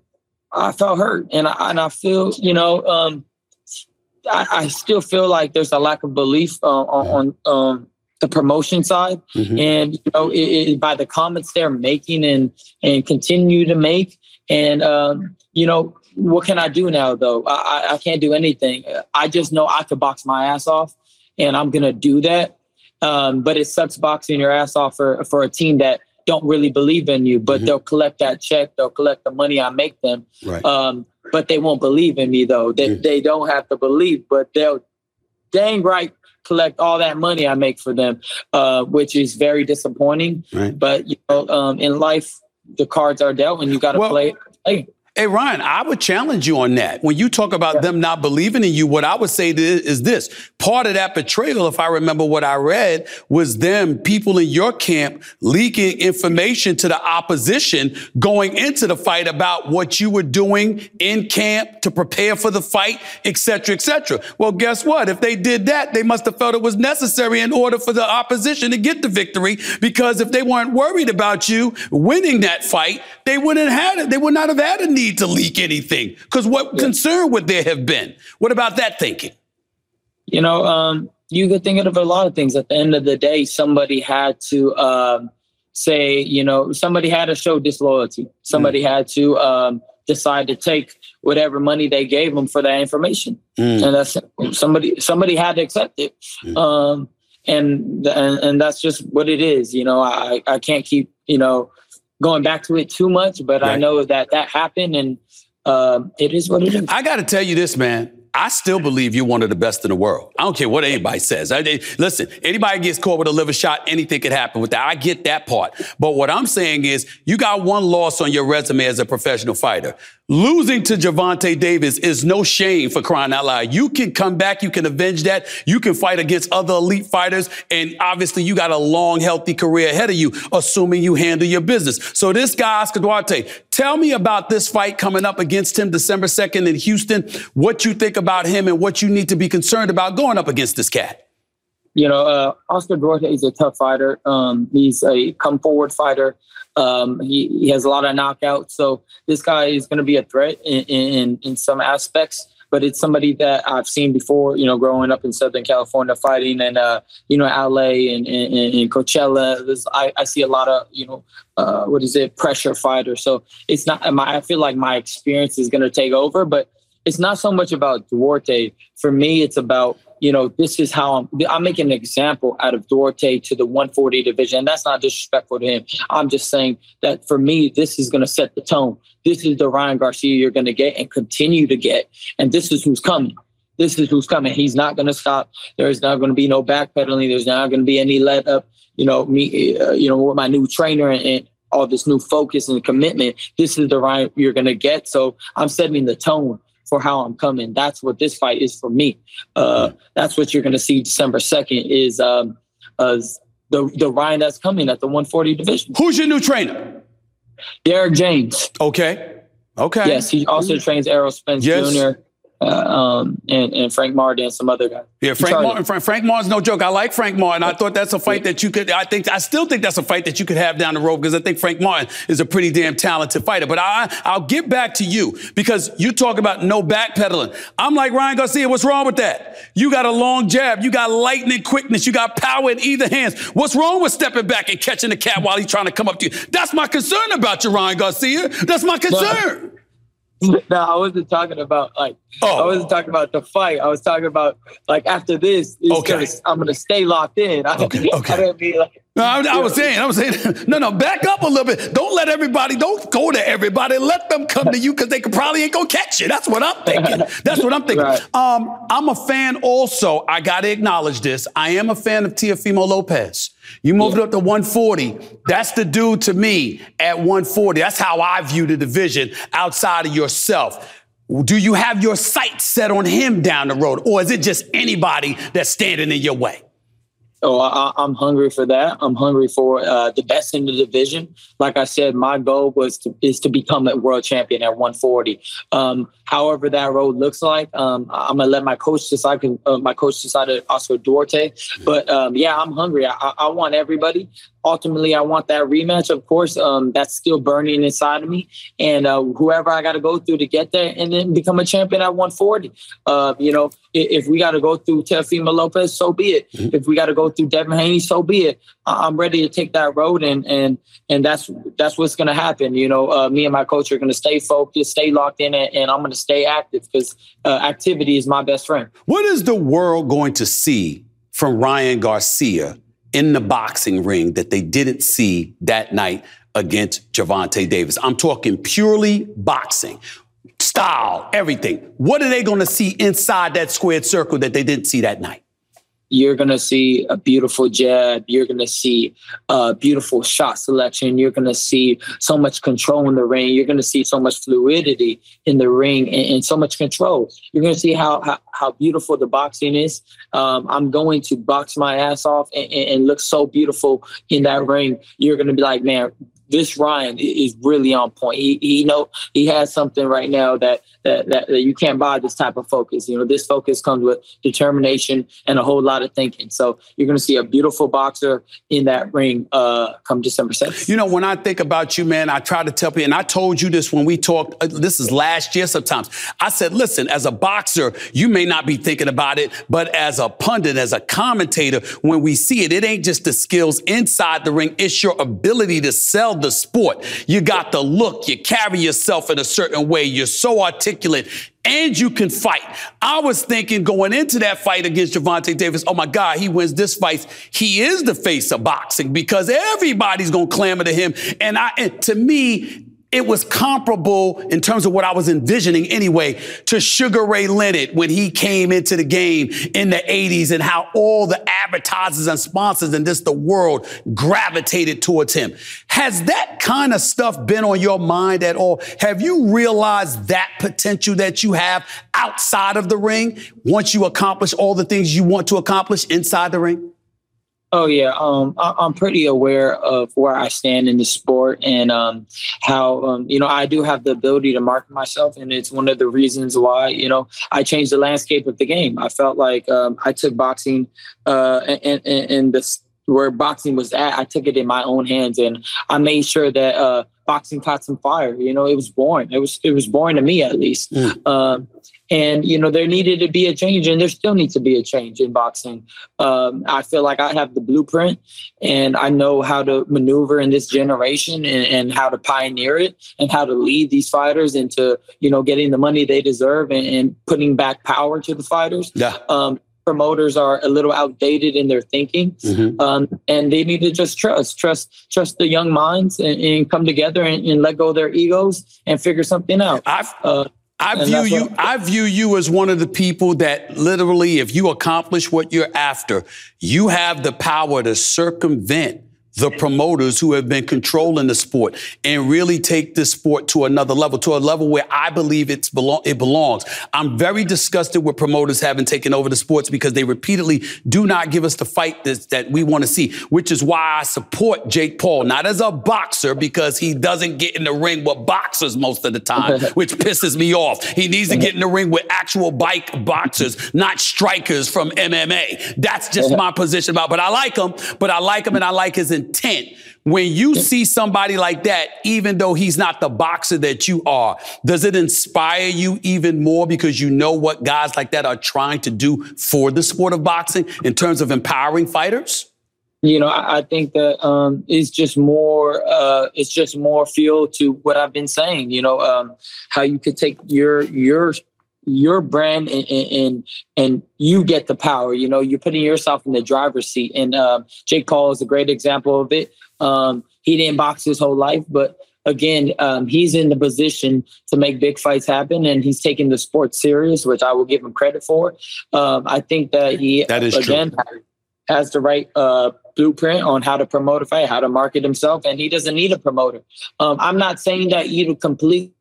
I felt hurt, and I and I feel you know um, I, I, still feel like there's a lack of belief uh, on, on um, the promotion side, mm-hmm. and you know, it, it, by the comments they're making and and continue to make, and um, you know, what can I do now? Though I, I can't do anything. I just know I could box my ass off, and I'm gonna do that. Um, but it sucks boxing your ass off for for a team that don't really believe in you, but mm-hmm. they'll collect that check, they'll collect the money I make them. Right. Um, but they won't believe in me though. They mm. they don't have to believe, but they'll dang right collect all that money I make for them, uh, which is very disappointing. Right. But you know, um, in life, the cards are dealt, and you got to well, play. Play. Hey, Ryan, I would challenge you on that. When you talk about yeah. them not believing in you, what I would say is this part of that betrayal, if I remember what I read, was them, people in your camp, leaking information to the opposition going into the fight about what you were doing in camp to prepare for the fight, et cetera, et cetera. Well, guess what? If they did that, they must have felt it was necessary in order for the opposition to get the victory. Because if they weren't worried about you winning that fight, they wouldn't have had it. They would not have had a need need to leak anything because what yeah. concern would there have been? What about that thinking? You know, um, you could think of a lot of things. At the end of the day, somebody had to um, say, you know, somebody had to show disloyalty. Somebody mm. had to um, decide to take whatever money they gave them for that information, mm. and that's somebody. Somebody had to accept it, mm. um, and, and and that's just what it is. You know, I I can't keep you know going back to it too much, but right. I know that that happened, and um, it is what it is. I got to tell you this, man. I still believe you're one of the best in the world. I don't care what anybody says. I, they, listen, anybody gets caught with a liver shot, anything could happen with that. I get that part. But what I'm saying is you got one loss on your resume as a professional fighter. Losing to Gervonta Davis is no shame for crying out loud. You can come back. You can avenge that. You can fight against other elite fighters. And obviously you got a long, healthy career ahead of you, assuming you handle your business. So this guy, Oscar Duarte, tell me about this fight coming up against him December 2nd in Houston. What you think about him and what you need to be concerned about going up against this cat. You know, uh, Oscar Duarte is a tough fighter. Um, he's a come forward fighter. Um, he, he has a lot of knockouts. So this guy is going to be a threat in, in, in some aspects but it's somebody that I've seen before, you know, growing up in Southern California fighting and, uh, you know, LA and, and, and Coachella. I, I see a lot of, you know, uh, what is it, pressure fighter. So it's not, my, I feel like my experience is going to take over, but it's not so much about Duarte. For me, it's about you know, this is how I'm, I'm making an example out of Duarte to the 140 division. And that's not disrespectful to him. I'm just saying that for me, this is going to set the tone. This is the Ryan Garcia you're going to get and continue to get. And this is who's coming. This is who's coming. He's not going to stop. There's not going to be no backpedaling. There's not going to be any let up. You know, me, uh, you know, with my new trainer and, and all this new focus and commitment. This is the Ryan you're going to get. So I'm setting the tone for how I'm coming. That's what this fight is for me. Uh, that's what you're going to see December 2nd is um, uh, the, the Ryan that's coming at the 140 division. Who's your new trainer? Derrick James. Okay. Okay. Yes, he also trains Errol Spence yes. Jr uh, um, and, and Frank Martin and some other guys. Yeah, Frank Martin. Frank, Frank Martin's no joke. I like Frank Martin. I thought that's a fight that you could. I think I still think that's a fight that you could have down the road because I think Frank Martin is a pretty damn talented fighter. But I, I'll get back to you because you talk about no backpedaling. I'm like Ryan Garcia. What's wrong with that? You got a long jab. You got lightning quickness. You got power in either hands. What's wrong with stepping back and catching the cat while he's trying to come up to you? That's my concern about you, Ryan Garcia. That's my concern. no, I wasn't talking about like oh. I wasn't talking about the fight. I was talking about like after this, okay. Gonna, I'm gonna stay locked in. I, okay, okay. I like no, I, I, was saying, I was saying, no, no, back up a little bit. Don't let everybody, don't go to everybody. Let them come to you because they probably ain't gonna catch you. That's what I'm thinking. That's what I'm thinking. Right. Um, I'm a fan also. I gotta acknowledge this. I am a fan of Teofimo Lopez. You moved yeah. up to 140. That's the dude to me at 140. That's how I view the division outside of yourself. Do you have your sights set on him down the road, or is it just anybody that's standing in your way? Oh, I, am hungry for that. I'm hungry for uh, the best in the division. Like I said, my goal was to is to become a world champion at 140. Um, however that road looks like, um, I'm gonna let my coach decide. Uh, my coach decided Oscar Duarte, but um, yeah, I'm hungry. I, I, want everybody ultimately I want that rematch. Of course, um, that's still burning inside of me, and uh, whoever I got to go through to get there, and then become a champion at 140. Uh, you know, if, we got to go through Teofimo Lopez, so be it. Mm-hmm. If we got to go through Devin Haney, so be it. I'm ready to take that road, and and and that's that's what's going to happen. You know, uh, me and my coach are going to stay focused, stay locked in, and, and I'm going to stay active because uh, activity is my best friend. What is the world going to see from Ryan Garcia? in the boxing ring that they didn't see that night against Gervonta Davis. I'm talking purely boxing, style, everything. What are they going to see inside that squared circle that they didn't see that night? you're going to see a beautiful jab. You're going to see a beautiful shot selection. You're going to see so much control in the ring. You're going to see so much fluidity in the ring and, and so much control. You're going to see how, how, how beautiful the boxing is. Um, I'm going to box my ass off and, and, look so beautiful in that ring. You're going to be like, man, this Ryan is really on point. He he know he has something right now that, that that that you can't buy this type of focus. You know, this focus comes with determination and a whole lot of thinking. So you're going to see a beautiful boxer in that ring uh, come December 7th. You know, when I think about you, man, I try to tell people, and I told you this when we talked. Uh, this is last year. Sometimes I said, listen, as a boxer, you may not be thinking about it, but as a pundit, as a commentator, when we see it, it ain't just the skills inside the ring; it's your ability to sell the sport. You got the look. You carry yourself in a certain way. You're so articulate and you can fight. I was thinking going into that fight against Gervonta Davis, oh my God, he wins this fight. He is the face of boxing because everybody's going to clamor to him. And I, and to me, it was comparable in terms of what I was envisioning anyway to Sugar Ray Leonard when he came into the game in the 80s and how all the advertisers and sponsors and just the world gravitated towards him. Has that kind of stuff been on your mind at all? Have you realized that potential that you have outside of the ring once you accomplish all the things you want to accomplish inside the ring? Oh yeah, um, I, am pretty aware of where I stand in the sport and um, how um, you know I do have the ability to market myself, and it's one of the reasons why you know I changed the landscape of the game. I felt like um, I took boxing uh, and, and, and the where boxing was at, I took it in my own hands, and I made sure that uh, boxing caught some fire. You know, it was born. It was it was born to me at least. Mm. Um, and you know, there needed to be a change, and there still needs to be a change in boxing. Um, I feel like I have the blueprint, and I know how to maneuver in this generation, and, and, how to pioneer it, and how to lead these fighters into you know getting the money they deserve, and, and putting back power to the fighters. Yeah. Um, promoters are a little outdated in their thinking, mm-hmm. um, and they need to just trust, trust, trust the young minds, and, and come together and, and, let go of their egos and figure something out. I've, uh, I view you. What, I view you as one of the people that literally, if you accomplish what you're after, you have the power to circumvent the promoters who have been controlling the sport and really take this sport to another level, to a level where I believe it's belong, it belongs. I'm very disgusted with promoters having taken over the sports because they repeatedly do not give us the fight that, that we want to see, which is why I support Jake Paul, not as a boxer because he doesn't get in the ring with boxers most of the time, which pisses me off. He needs to get in the ring with actual bike boxers, not strikers from MMA. That's just my position about, but I like him, but I like him and I like his intent. When you see somebody like that, even though he's not the boxer that you are, does it inspire you even more because you know what guys like that are trying to do for the sport of boxing in terms of empowering fighters? You know, I, I think that um, it's just more. Uh, it's just more fuel to what I've been saying. You know, um, how you could take your your your brand and, and, and you get the power. You know, you're putting yourself in the driver's seat. And um, Jake Paul is a great example of it. Um, he didn't box his whole life, but again, um, he's in the position to make big fights happen, and he's taking the sport serious, which I will give him credit for. Um, I think that he that is again true. has the right uh, blueprint on how to promote a fight, how to market himself, and he doesn't need a promoter. Um, I'm not saying that you complete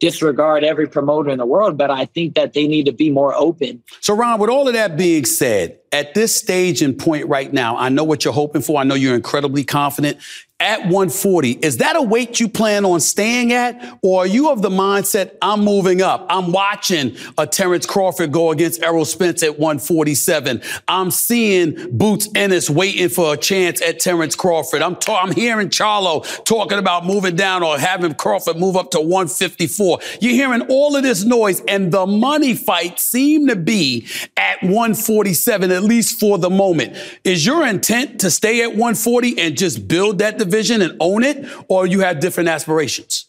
disregard every promoter in the world, but I think that they need to be more open. So, Ron, with all of that being said, at this stage and point right now, I know what you're hoping for. I know you're incredibly confident at 140. Is that a weight you plan on staying at? Or are you of the mindset, I'm moving up? I'm watching a Terrence Crawford go against Errol Spence at 147. I'm seeing Boots Ennis waiting for a chance at Terrence Crawford. I'm, ta- I'm hearing Charlo talking about moving down or having Crawford move up to 154. You're hearing all of this noise and the money fight seem to be at 147, at least for the moment. Is your intent to stay at 140 and just build that division? and own it, or you have different aspirations?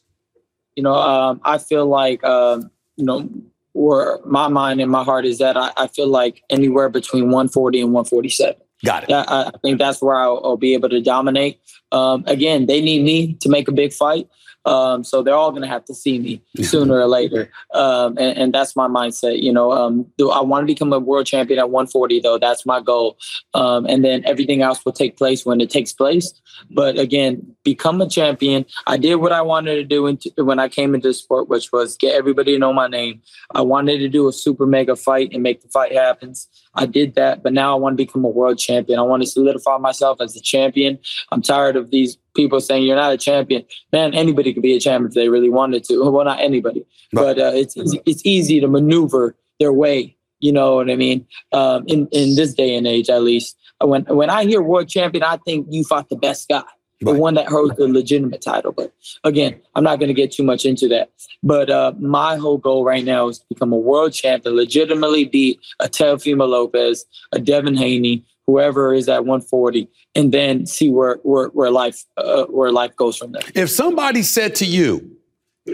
You know, um, I feel like um, you know where my mind and my heart is that I, I, feel like anywhere between 140 and 147. Got it. I, I think that's where I'll, I'll, be able to dominate. Um, again, they need me to make a big fight. Um, so they're all going to have to see me sooner or later. Um, and, and, that's my mindset. You know, um, do I want to become a world champion at 140 though? That's my goal. Um, and then everything else will take place when it takes place. But again, become a champion. I did what I wanted to do into, when I came into the sport, which was get everybody to know my name. I wanted to do a super mega fight and make the fight happen. I did that, but now I want to become a world champion. I want to solidify myself as a champion. I'm tired of these people saying you're not a champion. Man, anybody could be a champion if they really wanted to. Well, not anybody, but uh, it's it's easy to maneuver their way. You know what I mean? Um, in in this day and age, at least, when when I hear world champion, I think you fought the best guy, the Right. one that holds the legitimate title. But again, I'm not going to get too much into that. But uh, my whole goal right now is to become a world champion, legitimately beat a Teofimo Lopez, a Devin Haney, whoever is at 140, and then see where where, where life uh, where life goes from there. If somebody said to you,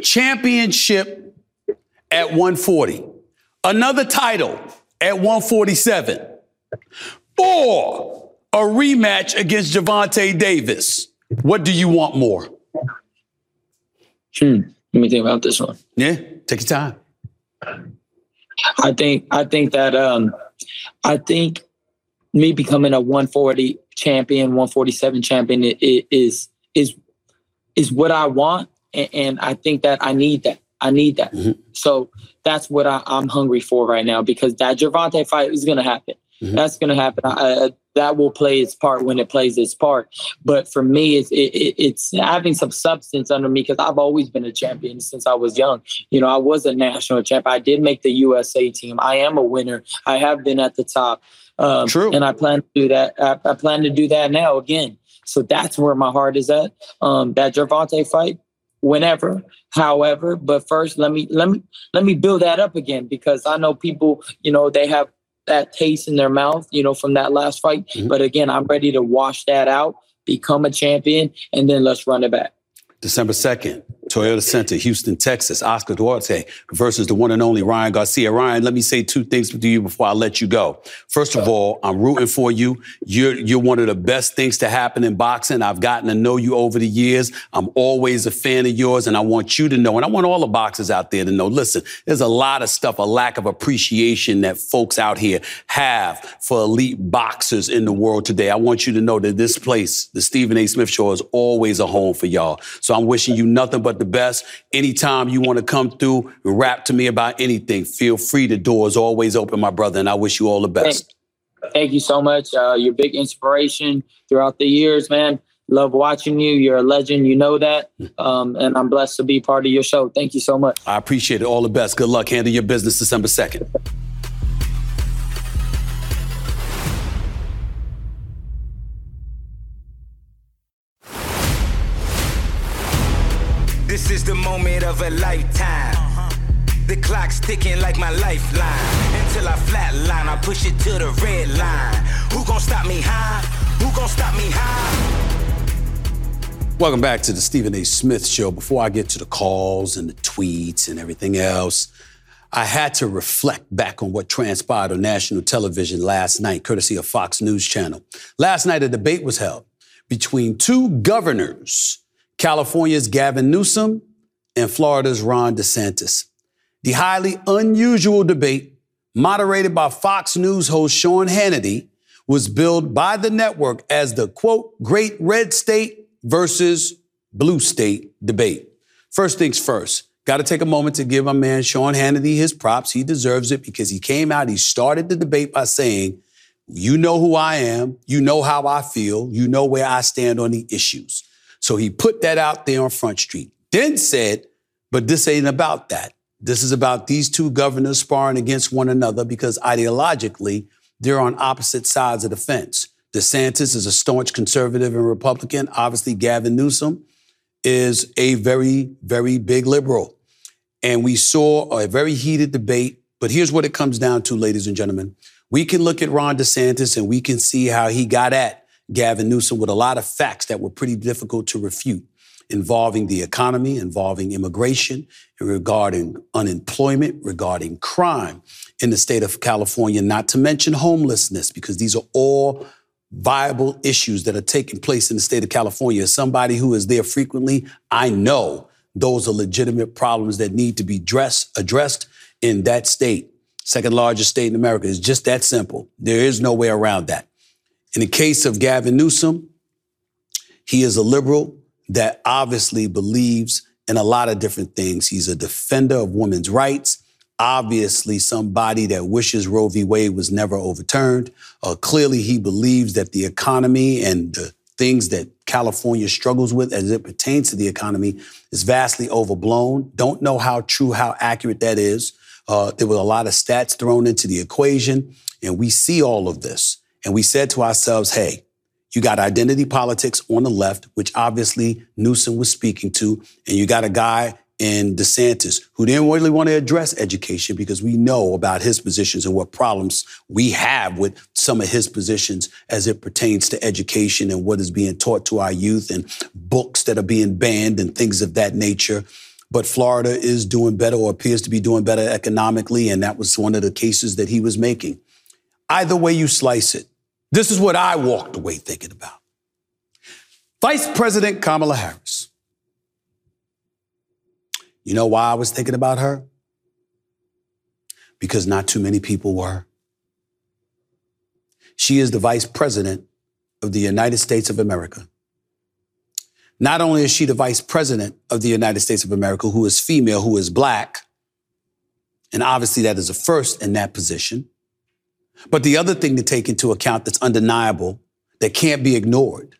championship at 140, another title at 147, or a rematch against Gervonta Davis, what do you want more? Hmm. Let me think about this one. Yeah, take your time. I think I think that um I think me becoming a 140 champion, 147 champion is is is what I want, and, and I think that I need that. I need that. Mhm. So that's what I, I'm hungry for right now because that Gervonta fight is going to happen. Mhm. That's going to happen. I, that will play its part when it plays its part. But for me, it's it, it, it's having some substance under me because I've always been a champion since I was young. You know, I was a national champ. I did make the USA team. I am a winner. I have been at the top. Um, True. And I plan to do that. I, I plan to do that now again. So that's where my heart is at. Um, that Gervonta fight, whenever, however. But first, let me let me let me build that up again because I know people. You know, they have that taste in their mouth. You know, from that last fight. Mhm. But again, I'm ready to wash that out, become a champion, and then let's run it back. December 2nd, Toyota Center, Houston, Texas, Oscar Duarte versus the one and only Ryan Garcia. Ryan, let me say two things to you before I let you go. First of uh-huh. all, I'm rooting for you. You're, you're one of the best things to happen in boxing. I've gotten to know you over the years. I'm always a fan of yours, and I want you to know, and I want all the boxers out there to know, listen, there's a lot of stuff, a lack of appreciation that folks out here have for elite boxers in the world today. I want you to know that this place, the Stephen A. Smith Show, is always a home for y'all. So I'm wishing you nothing but the best. Anytime you want to come through and rap to me about anything, feel free. The door is always open, my brother, and I wish you all the best. Thank you so much. Uh, you're a big inspiration throughout the years, man. Love watching you. You're a legend. You know that. Um, and I'm blessed to be part of your show. Thank you so much. I appreciate it. All the best. Good luck. Handle your business December 2nd. Moment of a lifetime. The clock's ticking like my lifeline. Until I flatline, I push it to the red line. Who gon' stop me high? Who gon' stop me high? Welcome back to the Stephen A. Smith Show. Before I get to the calls and the tweets and everything else, I had to reflect back on what transpired on national television last night, courtesy of Fox News Channel. Last night, a debate was held between two governors California's Gavin Newsom and Florida's Ron DeSantis. The highly unusual debate, moderated by Fox News host Sean Hannity, was billed by the network as the quote, Great Red State versus Blue State debate. First things first, got to take a moment to give my man Sean Hannity his props. He deserves it because he came out, he started the debate by saying, You know who I am, you know how I feel, you know where I stand on the issues. So he put that out there on Front Street. Then said, But this ain't about that. This is about these two governors sparring against one another because ideologically, they're on opposite sides of the fence. DeSantis is a staunch conservative and Republican. Obviously, Gavin Newsom is a very, very big liberal. And we saw a very heated debate. But here's what it comes down to, ladies and gentlemen. We can look at Ron DeSantis and we can see how he got at Gavin Newsom with a lot of facts that were pretty difficult to refute involving the economy, involving immigration, regarding unemployment, regarding crime in the state of California, not to mention homelessness, because these are all viable issues that are taking place in the state of California. As somebody who is there frequently, I know those are legitimate problems that need to be dress, addressed in that state. Second largest state in America. It's just that simple. There is no way around that. In the case of Gavin Newsom, he is a liberal that obviously believes in a lot of different things. He's a defender of women's rights, obviously somebody that wishes Roe v. Wade was never overturned. Uh, clearly, he believes that the economy and the things that California struggles with as it pertains to the economy is vastly overblown. Don't know how true, how accurate that is. Uh, there were a lot of stats thrown into the equation, and we see all of this. And we said to ourselves, hey, you got identity politics on the left, which obviously Newsom was speaking to, and you got a guy in DeSantis who didn't really want to address education because we know about his positions and what problems we have with some of his positions as it pertains to education and what is being taught to our youth and books that are being banned and things of that nature. But Florida is doing better or appears to be doing better economically, and that was one of the cases that he was making. Either way you slice it, this is what I walked away thinking about. Vice President Kamala Harris. You know why I was thinking about her? Because not too many people were. She is the Vice President of the United States of America. Not only is she the Vice President of the United States of America, who is female, who is black, and obviously that is a first in that position. But the other thing to take into account that's undeniable, that can't be ignored,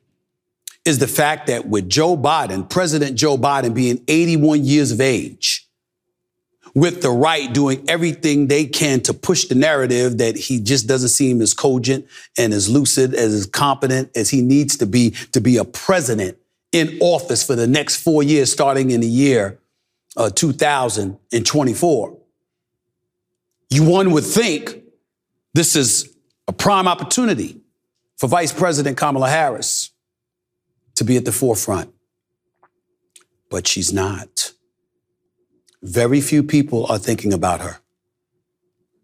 is the fact that with Joe Biden, President Joe Biden being 81 years of age, with the right doing everything they can to push the narrative that he just doesn't seem as cogent and as lucid, as competent as he needs to be to be a president in office for the next four years, starting in the year uh, 2024. You one would think this is a prime opportunity for Vice President Kamala Harris to be at the forefront. But she's not. Very few people are thinking about her.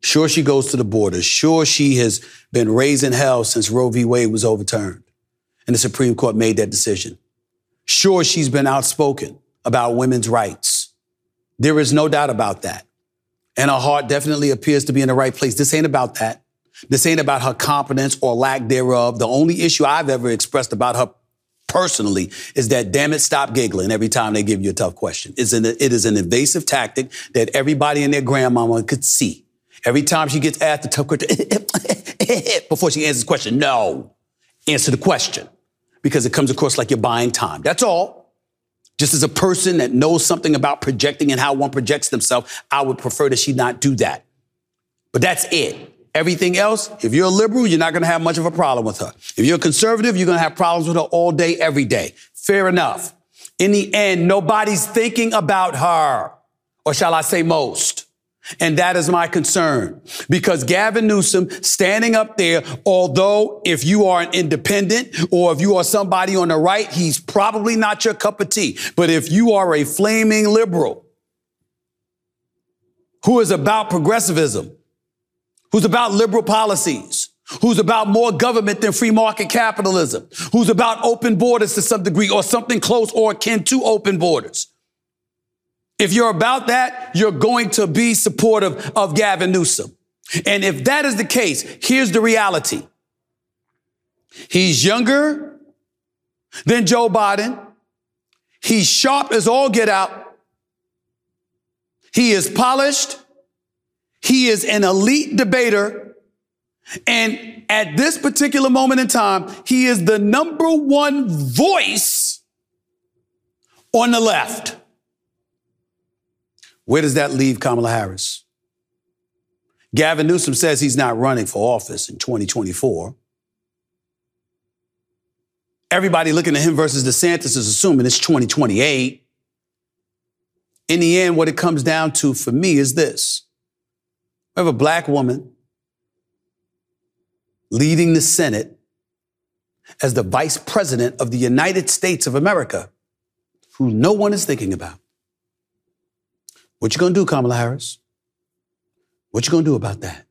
Sure, she goes to the border. Sure, she has been raising hell since Roe v. Wade was overturned and the Supreme Court made that decision. Sure, she's been outspoken about women's rights. There is no doubt about that. And her heart definitely appears to be in the right place. This ain't about that. This ain't about her competence or lack thereof. The only issue I've ever expressed about her personally is that damn it, stop giggling every time they give you a tough question. It's an, it is an invasive tactic that everybody and their grandmama could see. Every time she gets asked a tough question, before she answers the question, no, answer the question because it comes across like you're buying time. That's all. Just as a person that knows something about projecting and how one projects themselves, I would prefer that she not do that. But that's it. Everything else, if you're a liberal, you're not going to have much of a problem with her. If you're a conservative, you're going to have problems with her all day, every day. Fair enough. In the end, nobody's thinking about her, or shall I say most. And that is my concern because Gavin Newsom standing up there, although if you are an independent or if you are somebody on the right, he's probably not your cup of tea. But if you are a flaming liberal who is about progressivism, who's about liberal policies, who's about more government than free market capitalism, who's about open borders to some degree or something close or akin to open borders. If you're about that, you're going to be supportive of Gavin Newsom. And if that is the case, here's the reality. He's younger than Joe Biden. He's sharp as all get out. He is polished. He is an elite debater. And at this particular moment in time, he is the number one voice on the left. Where does that leave Kamala Harris? Gavin Newsom says he's not running for office in 2024. Everybody looking at him versus DeSantis is assuming it's 2028. In the end, what it comes down to for me is this we have a black woman leading the Senate as the vice president of the United States of America, who no one is thinking about. What you gonna do, Kamala Harris? What you gonna do about that?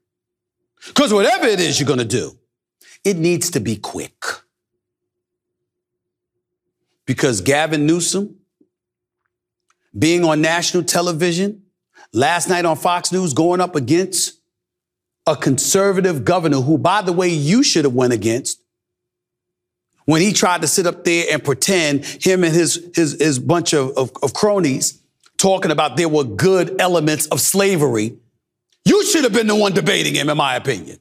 Because whatever it is you're gonna do, it needs to be quick. Because Gavin Newsom, being on national television, last night on Fox News going up against a conservative governor who, by the way, you should have went against when he tried to sit up there and pretend him and his, his, his bunch of, of, of cronies talking about there were good elements of slavery. You should have been the one debating him, in my opinion.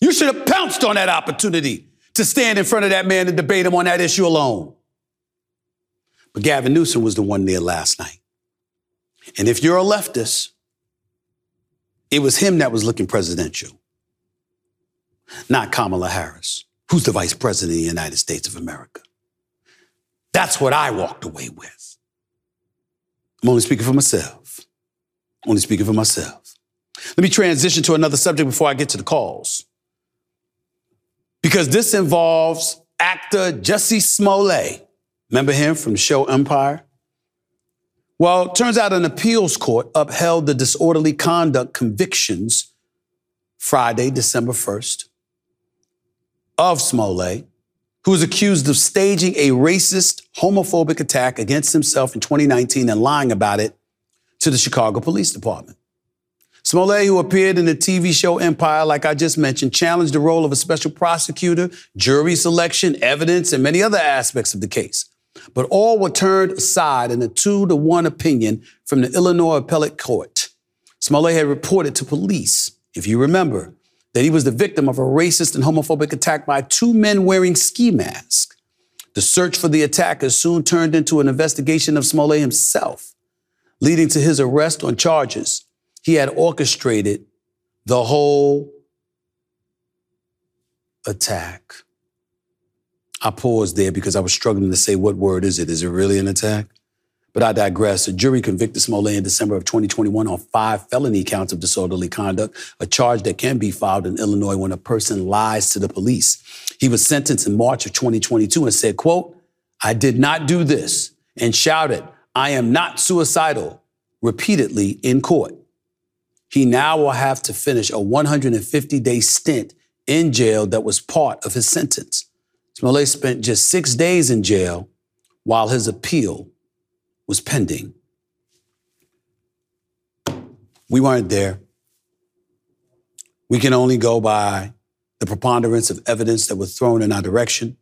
You should have pounced on that opportunity to stand in front of that man and debate him on that issue alone. But Gavin Newsom was the one there last night. And if you're a leftist, it was him that was looking presidential, not Kamala Harris, who's the vice president of the United States of America. That's what I walked away with. I'm only speaking for myself. Only speaking for myself. Let me transition to another subject before I get to the calls. Because this involves actor Jussie Smollett. Remember him from the show Empire? Well, it turns out an appeals court upheld the disorderly conduct convictions Friday, December 1st, of Smollett, who was accused of staging a racist, homophobic attack against himself in 2019 and lying about it to the Chicago Police Department. Smollett, who appeared in the TV show Empire, like I just mentioned, challenged the role of a special prosecutor, jury selection, evidence, and many other aspects of the case. But all were turned aside in a two to one opinion from the Illinois Appellate Court. Smollett had reported to police, if you remember, that he was the victim of a racist and homophobic attack by two men wearing ski masks. The search for the attackers soon turned into an investigation of Smollett himself, leading to his arrest on charges. He had orchestrated the whole attack. I paused there because I was struggling to say what word is it? Is it really an attack? But I digress. A jury convicted Smollett in December of 2021 on five felony counts of disorderly conduct, a charge that can be filed in Illinois when a person lies to the police. He was sentenced in March of 2022 and said, quote, I did not do this, and shouted, I am not suicidal, repeatedly in court. He now will have to finish a 150 day stint in jail that was part of his sentence. Smollett spent just six days in jail while his appeal was pending. We weren't there. We can only go by the preponderance of evidence that was thrown in our direction,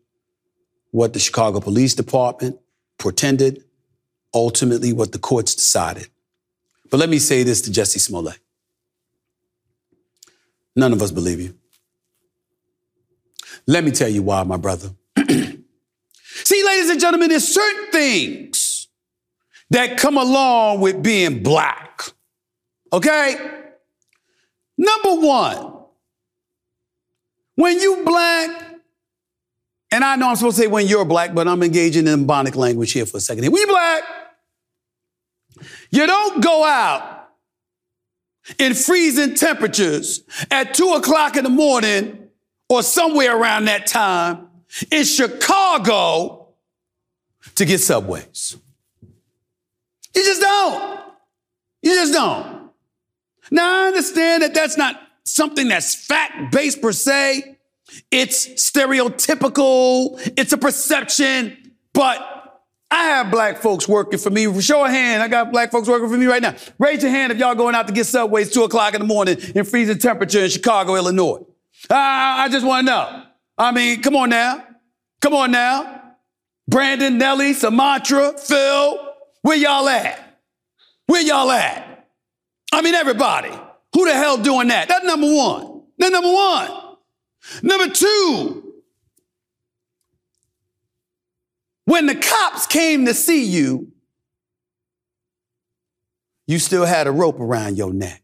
what the Chicago Police Department pretended, ultimately what the courts decided. But let me say this to Jussie Smollett. None of us believe you. Let me tell you why, my brother. See, ladies and gentlemen, there's certain things that come along with being black. Okay? Number one, when you black, and I know I'm supposed to say when you're black, but I'm engaging in Ebonic language here for a second. When you black, you don't go out in freezing temperatures at two o'clock in the morning or somewhere around that time in Chicago to get subways. You just don't. You just don't. Now, I understand that that's not something that's fact based per se. It's stereotypical, it's a perception, but I have black folks working for me. Show a hand. I got black folks working for me right now. Raise your hand if y'all going out to get subways two o'clock in the morning in freezing temperature in Chicago, Illinois. Uh, I just want to know. I mean, come on now. Come on now. Brandon, Nelly, Samantra, Phil, where y'all at? Where y'all at? I mean, everybody. Who the hell doing that? That's number one. That's number one. Number two, when the cops came to see you, you still had a rope around your neck.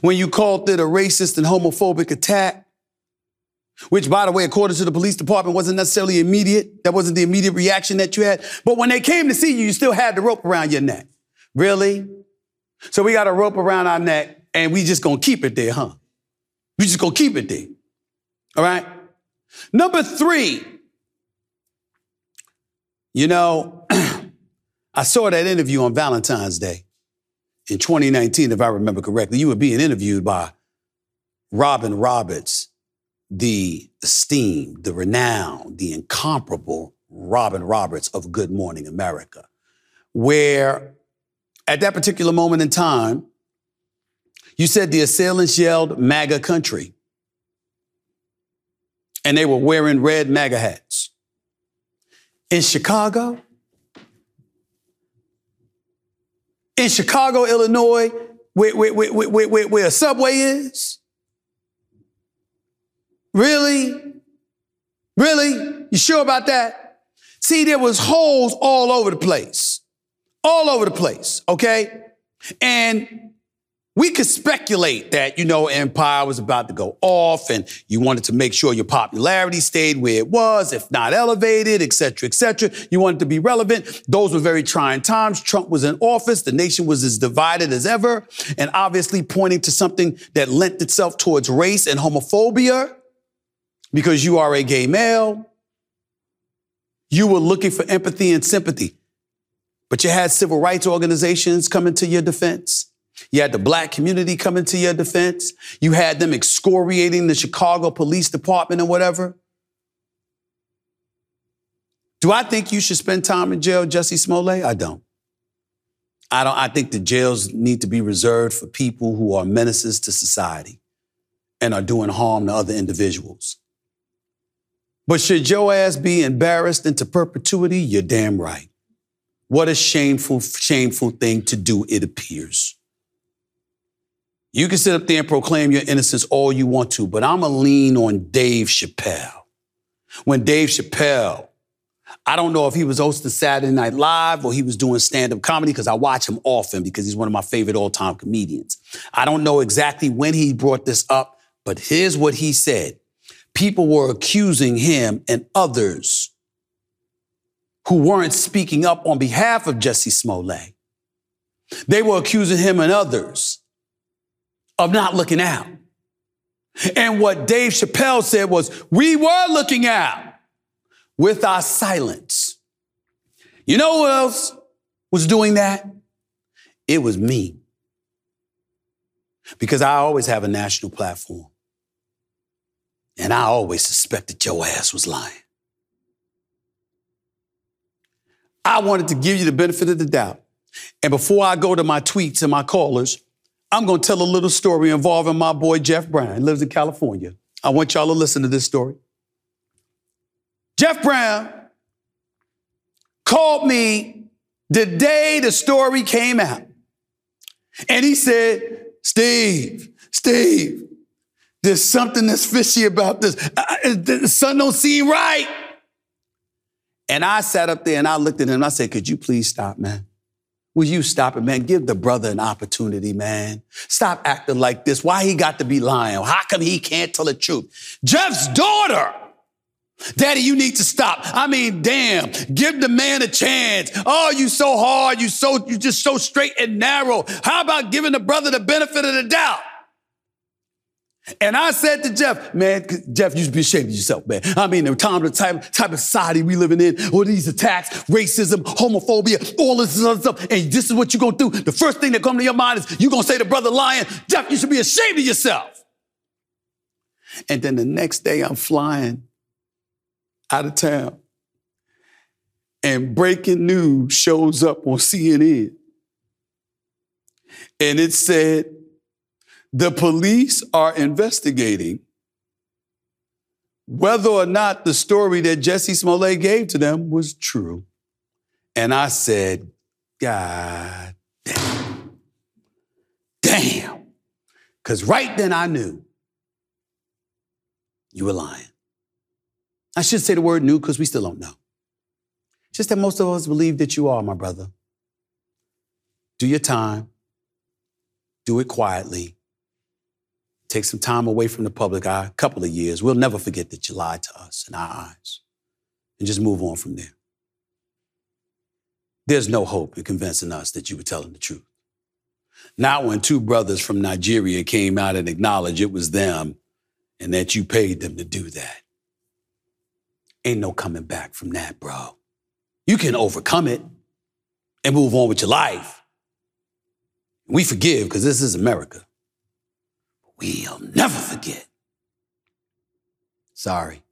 When you called it a racist and homophobic attack, which, by the way, according to the police department, wasn't necessarily immediate. That wasn't the immediate reaction that you had. But when they came to see you, you still had the rope around your neck. Really? So we got a rope around our neck and we just gonna keep it there, huh? We just gonna keep it there. All right? Number three, you know, I saw that interview on Valentine's Day in 2019, if I remember correctly. You were being interviewed by Robin Roberts, the esteemed, the renowned, the incomparable Robin Roberts of Good Morning America, where at that particular moment in time, you said the assailants yelled MAGA country. And they were wearing red MAGA hats. In Chicago, in Chicago, Illinois, where, where, where, where, where, a subway is, Really? Really? You sure about that? See, there was holes all over the place. All over the place, okay? And we could speculate that, you know, Empire was about to go off and you wanted to make sure your popularity stayed where it was, if not elevated, et cetera, et cetera. You wanted to be relevant. Those were very trying times. Trump was in office. The nation was as divided as ever and obviously pointing to something that lent itself towards race and homophobia because you are a gay male. You were looking for empathy and sympathy, but you had civil rights organizations coming to your defense. You had the black community coming to your defense. You had them excoriating the Chicago Police Department and whatever. Do I think you should spend time in jail, Jussie Smollett? I don't. I don't. I think the jails need to be reserved for people who are menaces to society and are doing harm to other individuals. But should your ass be embarrassed into perpetuity? You're damn right. What a shameful, shameful thing to do, it appears. You can sit up there and proclaim your innocence all you want to, but I'm going to lean on Dave Chappelle. When Dave Chappelle, I don't know if he was hosting Saturday Night Live or he was doing stand up comedy because I watch him often because he's one of my favorite all time comedians. I don't know exactly when he brought this up, but here's what he said. People were accusing him and others who weren't speaking up on behalf of Jussie Smollett. They were accusing him and others of not looking out. And what Dave Chappelle said was, we were looking out with our silence. You know who else was doing that? It was me. Because I always have a national platform. And I always suspected your ass was lying. I wanted to give you the benefit of the doubt. And before I go to my tweets and my callers, I'm going to tell a little story involving my boy Jeff Brown. He lives in California. I want y'all to listen to this story. Jeff Brown called me the day the story came out. And he said, Steve, Steve, there's something that's fishy about this. the sun don't seem right. And I sat up there and I looked at him and I said, could you please stop, man? Will you stop it, man? Give the brother an opportunity, man. Stop acting like this. Why he got to be lying? How come he can't tell the truth? Jeff's daughter. Daddy, you need to stop. I mean, damn, give the man a chance. Oh, you so hard. You so, you just so straight and narrow. How about giving the brother the benefit of the doubt? And I said to Jeff, man, Jeff, you should be ashamed of yourself, man. I mean, the time, the type, type of society we living in, all these attacks, racism, homophobia, all this other stuff, and this is what you're gonna do. The first thing that comes to your mind is you're gonna say to brother lying, Jeff, you should be ashamed of yourself. And then the next day I'm flying out of town. And breaking news shows up on CNN. And it said, the police are investigating whether or not the story that Jussie Smollett gave to them was true. And I said, God damn. Damn. Because right then I knew you were lying. I should say the word new because we still don't know. Just that most of us believe that you are, my brother. Do your time, do it quietly, take some time away from the public eye, a couple of years. We'll never forget that you lied to us in our eyes and just move on from there. There's no hope in convincing us that you were telling the truth. Not when two brothers from Nigeria came out and acknowledged it was them and that you paid them to do that. Ain't no coming back from that, bro. You can overcome it and move on with your life. We forgive because this is America. We'll never forget. Sorry.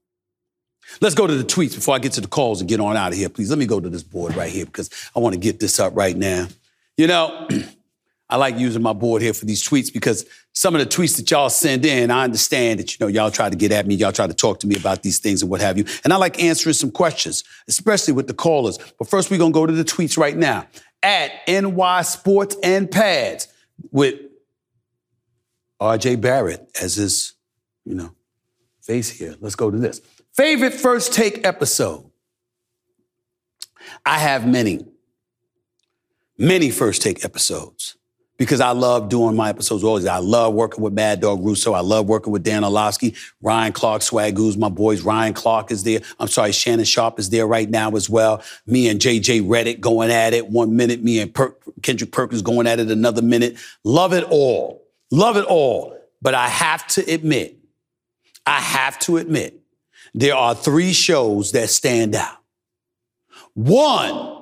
Let's go to the tweets before I get to the calls and get on out of here, please. Let me go to this board right here because I want to get this up right now. You know, I like using my board here for these tweets because some of the tweets that y'all send in, I understand that, you know, y'all try to get at me, y'all try to talk to me about these things and what have you. And I like answering some questions, especially with the callers. But first, we're going to go to the tweets right now at NY Sports and Pads with RJ Barrett as his, you know, face here. Let's go to this. Favorite first take episode. I have many, many first take episodes because I love doing my episodes always. I love working with Mad Dog Russo. I love working with Dan Orlovsky, Ryan Clark, Swagu's, my boys. Ryan Clark is there. I'm sorry, Shannon Sharpe is there right now as well. Me and JJ Redick going at it one minute. Me and per- Kendrick Perkins going at it another minute. Love it all. Love it all. But I have to admit, I have to admit, there are three shows that stand out. One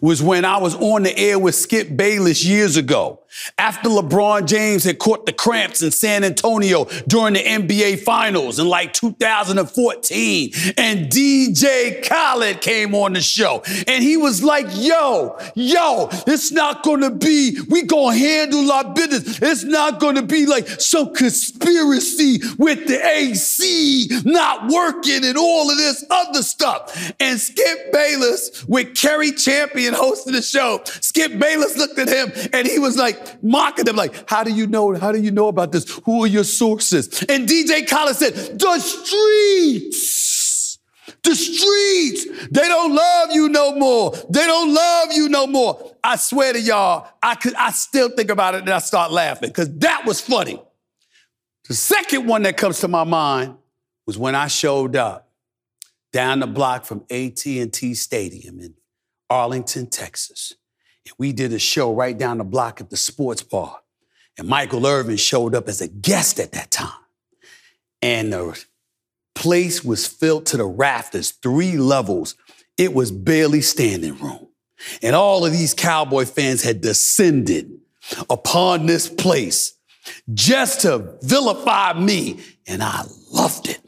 was when I was on the air with Skip Bayless years ago. After LeBron James had caught the cramps in San Antonio during the NBA Finals in like 2014, and DJ Khaled came on the show, and he was like, "Yo, yo, it's not gonna be. We gonna handle our business. It's not gonna be like some conspiracy with the AC not working and all of this other stuff." And Skip Bayless with Kerry Champion hosting the show, Skip Bayless looked at him and he was like mocking them like, how do you know? How do you know about this? Who are your sources? And DJ Khaled said, the streets. The streets, they don't love you no more. They don't love you no more. I swear to y'all, I could I still think about it and I start laughing because that was funny. The second one that comes to my mind was when I showed up down the block from AT&T Stadium in Arlington, Texas. And we did a show right down the block at the sports bar. And Michael Irvin showed up as a guest at that time. And the place was filled to the rafters, three levels. It was barely standing room. And all of these Cowboy fans had descended upon this place just to vilify me. And I loved it.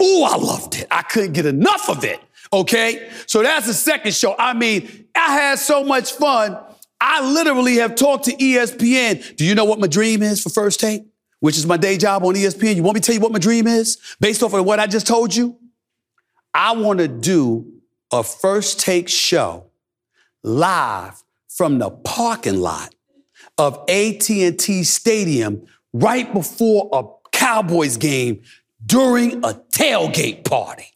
Oh, I loved it. I couldn't get enough of it. Okay? So that's the second show. I mean, I had so much fun. I literally have talked to ESPN. Do you know what my dream is for First Take? Which is my day job on ESPN. You want me to tell you what my dream is based off of what I just told you? I want to do a First Take show live from the parking lot of AT&T Stadium right before a Cowboys game during a tailgate party.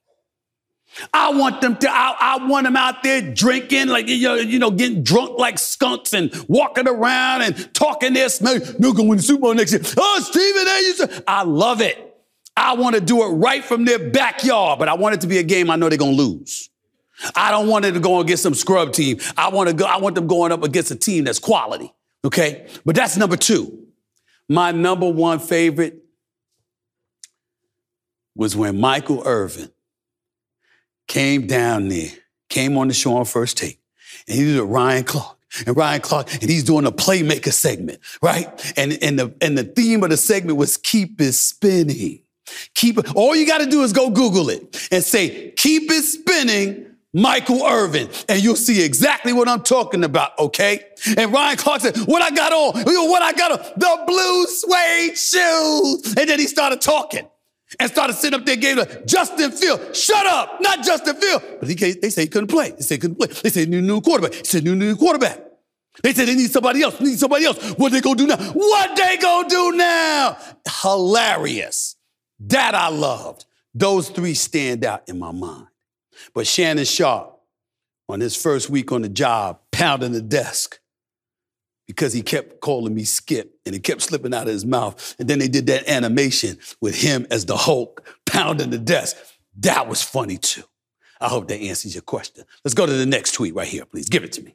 I want them to, I, I, want them out there drinking, like, you know, you know, getting drunk like skunks and walking around and talking this. No, no, going to the Super Bowl next year. Oh, Stephen A. I love it. I want to do it right from their backyard, but I want it to be a game I know they're going to lose. I don't want it to go against some scrub team. I want to go, I want them going up against a team that's quality. Okay. But that's number two. My number one favorite was when Michael Irvin came down there, came on the show on first take, and he did Ryan Clark. And Ryan Clark, and he's doing a playmaker segment, right? And, and, the, and the theme of the segment was keep it spinning. Keep it, all you got to do is go Google it and say, keep it spinning, Michael Irvin, and you'll see exactly what I'm talking about, okay? And Ryan Clark said, What I got on? What I got on? The blue suede shoes. And then he started talking and started sitting up there, gave like, Justin Field, shut up, not Justin Field. But he, can't, they say he couldn't play. They say he couldn't play. They said new new quarterback. He said new new quarterback. They said they need somebody else, need somebody else. What they gonna do now? What they gonna do now? Hilarious. That I loved. Those three stand out in my mind. But Shannon Sharpe, on his first week on the job, pounding the desk, because he kept calling me Skip and it kept slipping out of his mouth. And then they did that animation with him as the Hulk pounding the desk. That was funny too. I hope that answers your question. Let's go to the next tweet right here, please. Give it to me.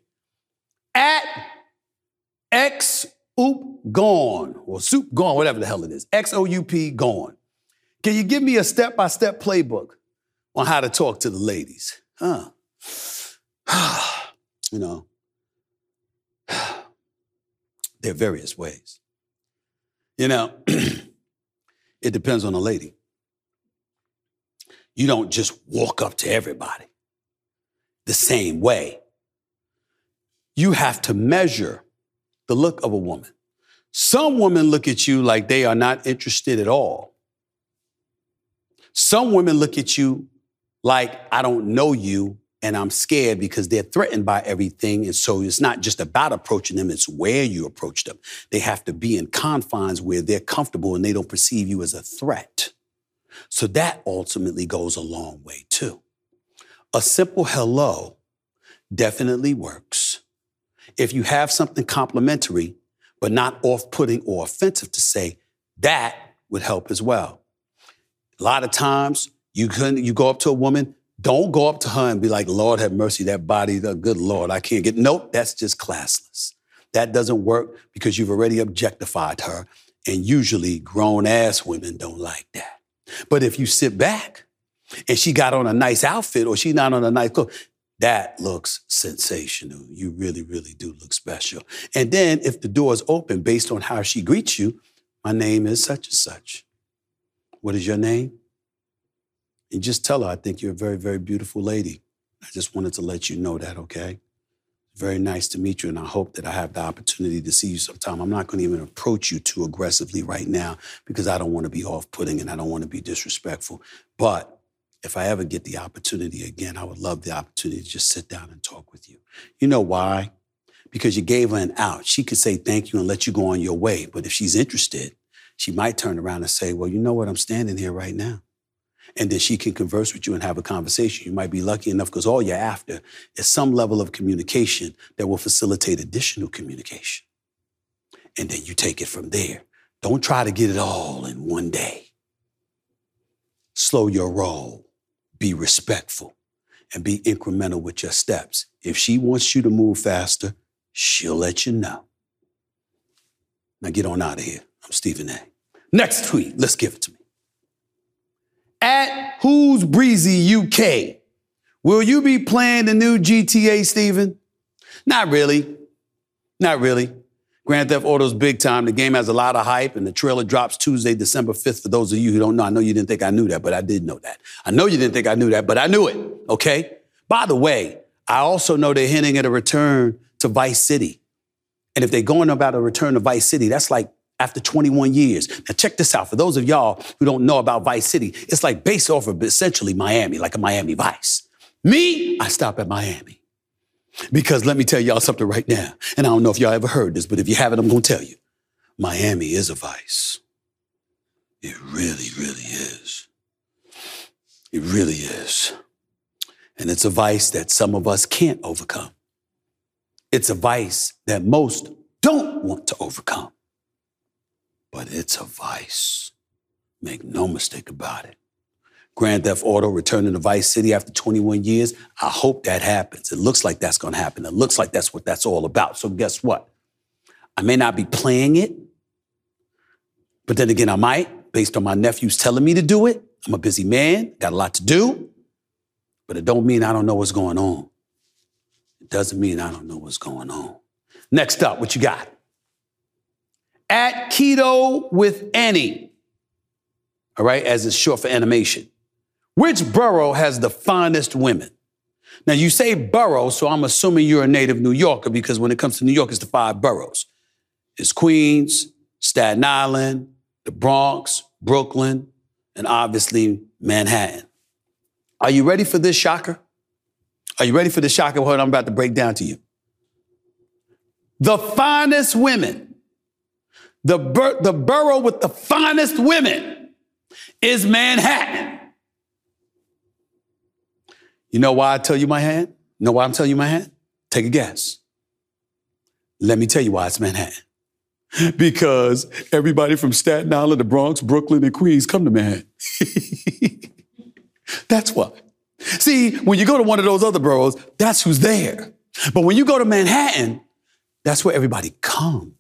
At X Oop Gone, or Soup Gone, whatever the hell it is. X O U P Gone. Can you give me a step by step playbook on how to talk to the ladies? Huh. you know, there are various ways. You know, it depends on the lady. You don't just walk up to everybody the same way. You have to measure the look of a woman. Some women look at you like they are not interested at all. Some women look at you like, I don't know you, and I'm scared because they're threatened by everything. And so it's not just about approaching them, it's where you approach them. They have to be in confines where they're comfortable and they don't perceive you as a threat. So that ultimately goes a long way too. A simple hello definitely works. If you have something complimentary, but not off putting or offensive to say, that would help as well. A lot of times you can you go up to a woman, don't go up to her and be like, Lord have mercy, that body, the good Lord, I can't get. Nope, that's just classless. That doesn't work because you've already objectified her. And usually grown ass women don't like that. But if you sit back and she got on a nice outfit or she not on a nice clothes, that looks sensational. You really, really do look special. And then if the door is open based on how she greets you, my name is such and such. What is your name? And just tell her, I think you're a very, very beautiful lady. I just wanted to let you know that, okay? Very nice to meet you, and I hope that I have the opportunity to see you sometime. I'm not going to even approach you too aggressively right now because I don't want to be off putting and I don't want to be disrespectful. But if I ever get the opportunity again, I would love the opportunity to just sit down and talk with you. You know why? Because you gave her an out. She could say thank you and let you go on your way. But if she's interested, she might turn around and say, Well, you know what? I'm standing here right now and then she can converse with you and have a conversation. You might be lucky enough because all you're after is some level of communication that will facilitate additional communication. And then you take it from there. Don't try to get it all in one day. Slow your roll, be respectful, and be incremental with your steps. If she wants you to move faster, she'll let you know. Now get on out of here. I'm Stephen A. Next tweet, let's give it to me at Who's Breezy UK. Will you be playing the new GTA, Steven? Not really. Not really. Grand Theft Auto's big time. The game has a lot of hype, and the trailer drops Tuesday, December 5th. For those of you who don't know, I know you didn't think I knew that, but I did know that. I know you didn't think I knew that, but I knew it, okay? By the way, I also know they're hinting at a return to Vice City. And if they're going about a return to Vice City, that's like after 21 years. Now, check this out. For those of y'all who don't know about Vice City, it's like based off of essentially Miami, like a Miami Vice. Me, I stop at Miami. Because let me tell y'all something right now. And I don't know if y'all ever heard this, but if you haven't, I'm going to tell you. Miami is a vice. It really, really is. It really is. And it's a vice that some of us can't overcome. It's a vice that most don't want to overcome but it's a vice. Make no mistake about it. Grand Theft Auto returning to Vice City after 21 years. I hope that happens. It looks like that's going to happen. It looks like that's what that's all about. So guess what? I may not be playing it, but then again, I might, based on my nephews telling me to do it. I'm a busy man, got a lot to do, but it don't mean I don't know what's going on. It doesn't mean I don't know what's going on. Next up, what you got? At Keto with Annie. All right, as it's short for animation. Which borough has the finest women? Now you say borough, so I'm assuming you're a native New Yorker because when it comes to New York, it's the five boroughs. It's Queens, Staten Island, the Bronx, Brooklyn, and obviously Manhattan. Are you ready for this shocker? Are you ready for the shocker? What I'm about to break down to you. The finest women the, bur- the borough with the finest women is Manhattan. You know why I tell you Manhattan? You know why I'm telling you Manhattan? Take a guess. Let me tell you why it's Manhattan. Because everybody from Staten Island, the Bronx, Brooklyn, and Queens come to Manhattan. that's why. See, when you go to one of those other boroughs, that's who's there. But when you go to Manhattan, that's where everybody comes.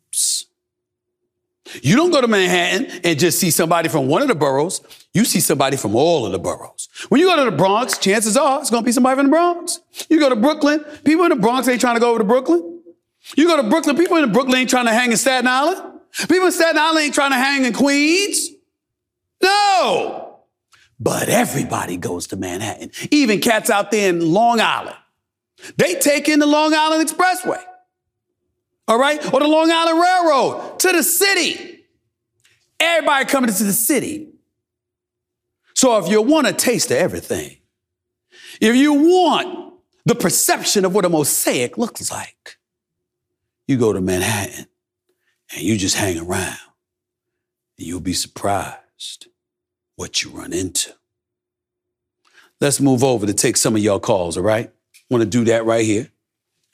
You don't go to Manhattan and just see somebody from one of the boroughs. You see somebody from all of the boroughs. When you go to the Bronx, chances are it's going to be somebody from the Bronx. You go to Brooklyn, people in the Bronx ain't trying to go over to Brooklyn. You go to Brooklyn, people in Brooklyn ain't trying to hang in Staten Island. People in Staten Island ain't trying to hang in Queens. No. But everybody goes to Manhattan. Even cats out there in Long Island. They take in the Long Island Expressway all right, or the Long Island Railroad to the city. Everybody coming to the city. So if you want a taste of everything, if you want the perception of what a mosaic looks like, you go to Manhattan and you just hang around and you'll be surprised what you run into. Let's move over to take some of y'all calls, all right? Want to do that right here.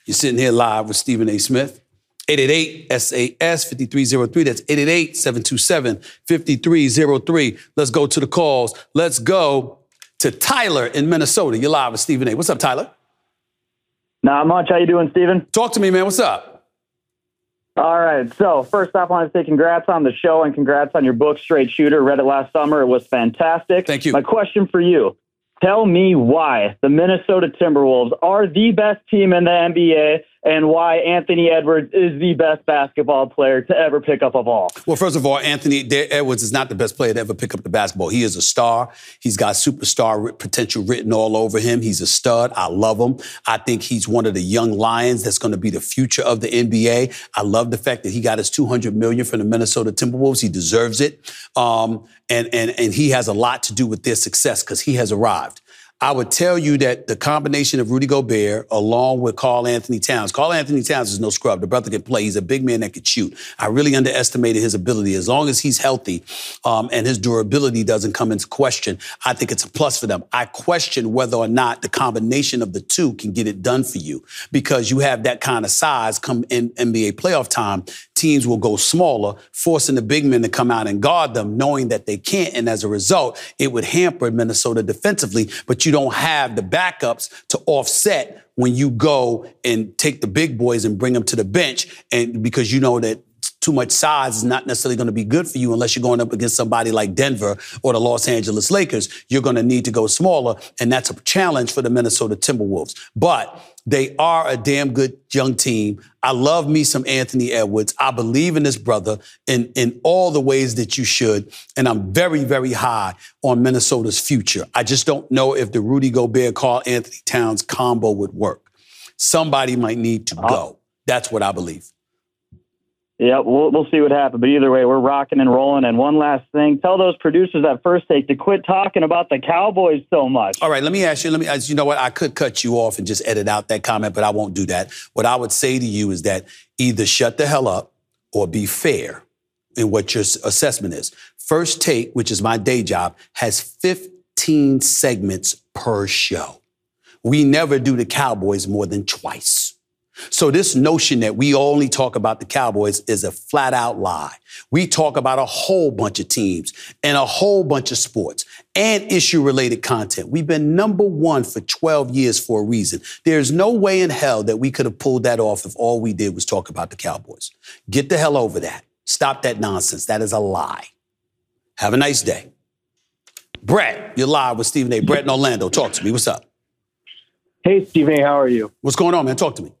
You're sitting here live with Stephen A. Smith. 888-SAS-5303. That's 888-727-5303. Let's go to the calls. Let's go to Tyler in Minnesota. You're live with Stephen A. What's up, Tyler? Not much. How you doing, Steven? Talk to me, man. What's up? All right. So first off, I want to say congrats on the show and congrats on your book, Straight Shooter. Read it last summer. It was fantastic. Thank you. My question for you. Tell me why the Minnesota Timberwolves are the best team in the NBA and why Anthony Edwards is the best basketball player to ever pick up a ball. Well, first of all, Anthony Edwards is not the best player to ever pick up the basketball. He is a star. He's got superstar potential written all over him. He's a stud. I love him. I think he's one of the young lions that's going to be the future of the NBA. I love the fact that he got his 200 million from the Minnesota Timberwolves. He deserves it. Um, and, and, and he has a lot to do with their success because he has arrived. I would tell you that the combination of Rudy Gobert along with Karl Anthony Towns, Karl Anthony Towns is no scrub. The brother can play. He's a big man that could shoot. I really underestimated his ability. As long as he's healthy um, and his durability doesn't come into question, I think it's a plus for them. I question whether or not the combination of the two can get it done for you because you have that kind of size come in NBA playoff time teams will go smaller, forcing the big men to come out and guard them, knowing that they can't. And as a result, it would hamper Minnesota defensively, but you don't have the backups to offset when you go and take the big boys and bring them to the bench. And because you know that too much size is not necessarily going to be good for you unless you're going up against somebody like Denver or the Los Angeles Lakers. You're going to need to go smaller, and that's a challenge for the Minnesota Timberwolves. But they are a damn good young team. I love me some Anthony Edwards. I believe in this brother in, in all the ways that you should. And I'm very, very high on Minnesota's future. I just don't know if the Rudy Gobert, Karl Anthony Towns combo would work. Somebody might need to uh, go. That's what I believe. Yeah, we'll, we'll see what happens. But either way, we're rocking and rolling. And one last thing tell those producers at First Take to quit talking about the Cowboys so much. All right, let me ask you, let me you know what? I could cut you off and just edit out that comment, but I won't do that. What I would say to you is that either shut the hell up or be fair in what your assessment is. First Take, which is my day job, has 15 segments per show. We never do the Cowboys more than twice. So this notion that we only talk about the Cowboys is a flat out lie. We talk about a whole bunch of teams and a whole bunch of sports and issue related content. We've been number one for 12 years for a reason. There's no way in hell that we could have pulled that off if all we did was talk about the Cowboys. Get the hell over that. Stop that nonsense. That is a lie. Have a nice day. Brett, you're live with Stephen A. Brett in Orlando. Talk to me. What's up? Hey, Stephen A., how are you? What's going on, man? Talk to me.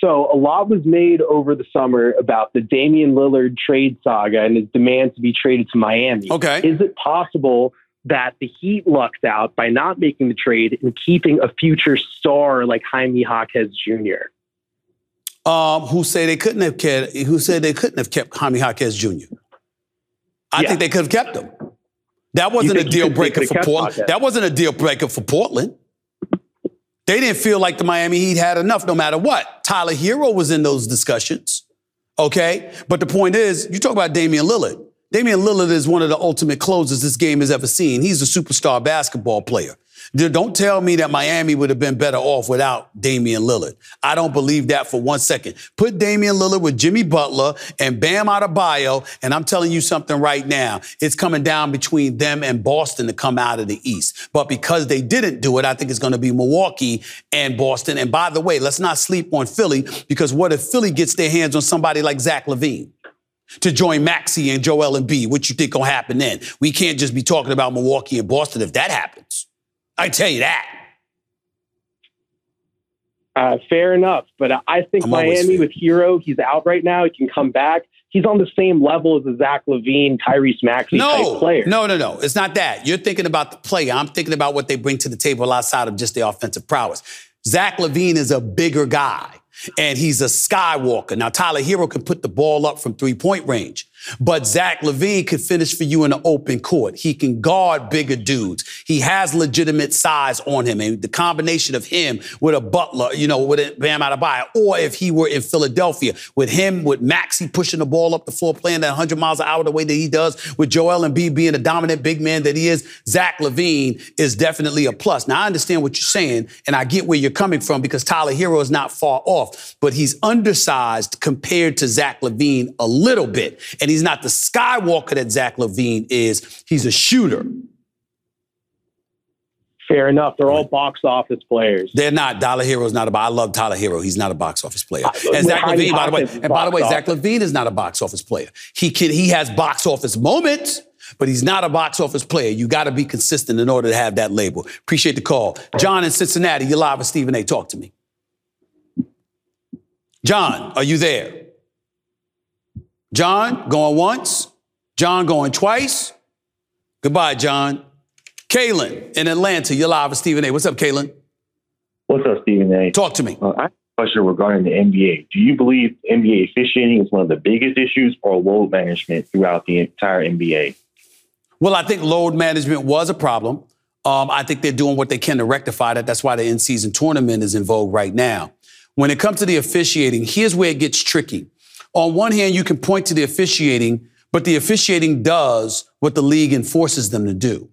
So a lot was made over the summer about the Damian Lillard trade saga and his demand to be traded to Miami. Okay. Is it possible that the Heat lucked out by not making the trade and keeping a future star like Jaime Jaquez Jr.? Um, who say they couldn't have kept? Who said they couldn't have kept Jaime Jaquez Jr.? I Yeah. think they could have kept him. That wasn't a deal breaker for Portland. Jaquez? That wasn't a deal breaker for Portland. They didn't feel like the Miami Heat had enough, no matter what. Tyler Herro was in those discussions. Okay, but the point is, you talk about Damian Lillard. Damian Lillard is one of the ultimate closers this game has ever seen. He's a superstar basketball player. Don't tell me that Miami would have been better off without Damian Lillard. I don't believe that for one second. Put Damian Lillard with Jimmy Butler and Bam Adebayo, and I'm telling you something right now. It's coming down between them and Boston to come out of the East. But because they didn't do it, I think it's going to be Milwaukee and Boston. And by the way, let's not sleep on Philly because what if Philly gets their hands on somebody like Zach LaVine? to join Maxey and Joel Embiid. What you think gonna happen then? We can't just be talking about Milwaukee and Boston if that happens. I tell you that. Uh, fair enough, but I think I'm Miami with Herro, he's out right now. He can come back. He's on the same level as a Zach LaVine, Tyrese Maxey No, type player. no, no, no. It's not that. You're thinking about the player. I'm thinking about what they bring to the table outside of just their offensive prowess. Zach LaVine is a bigger guy, and he's a skywalker. Now, Tyler Hero can put the ball up from three point range, But Zach LaVine could finish for you in an open court. He can guard bigger dudes. He has legitimate size on him. And the combination of him with a Butler, you know, with a Bam Adebayo, or if he were in Philadelphia, with him, with Maxey pushing the ball up the floor, playing at 100 miles an hour the way that he does, with Joel Embiid being a dominant big man that he is, Zach LaVine is definitely a plus. Now, I understand what you're saying, and I get where you're coming from because Tyler Herro is not far off, but he's undersized compared to Zach LaVine a little bit. And he's not the Skywalker that Zach LaVine is. He's a shooter. Fair enough. They're all box office players. They're not. Tyler Herro's not a. I love Tyler Herro. He's not a box office player. And Zach Jaime LaVine, by the way, and by the way, box Zach LaVine is not a box office player. He can. He has box office moments. But he's not a box office player. You got to be consistent in order to have that label. Appreciate the call. John in Cincinnati, you're live with Stephen A. Talk to me. John, are you there? John, going once. John, going twice. Goodbye, John. Kalen in Atlanta, you're live with Stephen A. What's up, Kalen? What's up, Stephen A? Talk to me. Uh, I have a question regarding the NBA. Do you believe NBA officiating is one of the biggest issues or load management throughout the entire NBA? Well, I think load management was a problem. Um, I think they're doing what they can to rectify that. That's why the in season tournament is in vogue right now. When it comes to the officiating, here's where it gets tricky. On one hand, you can point to the officiating, but the officiating does what the league enforces them to do.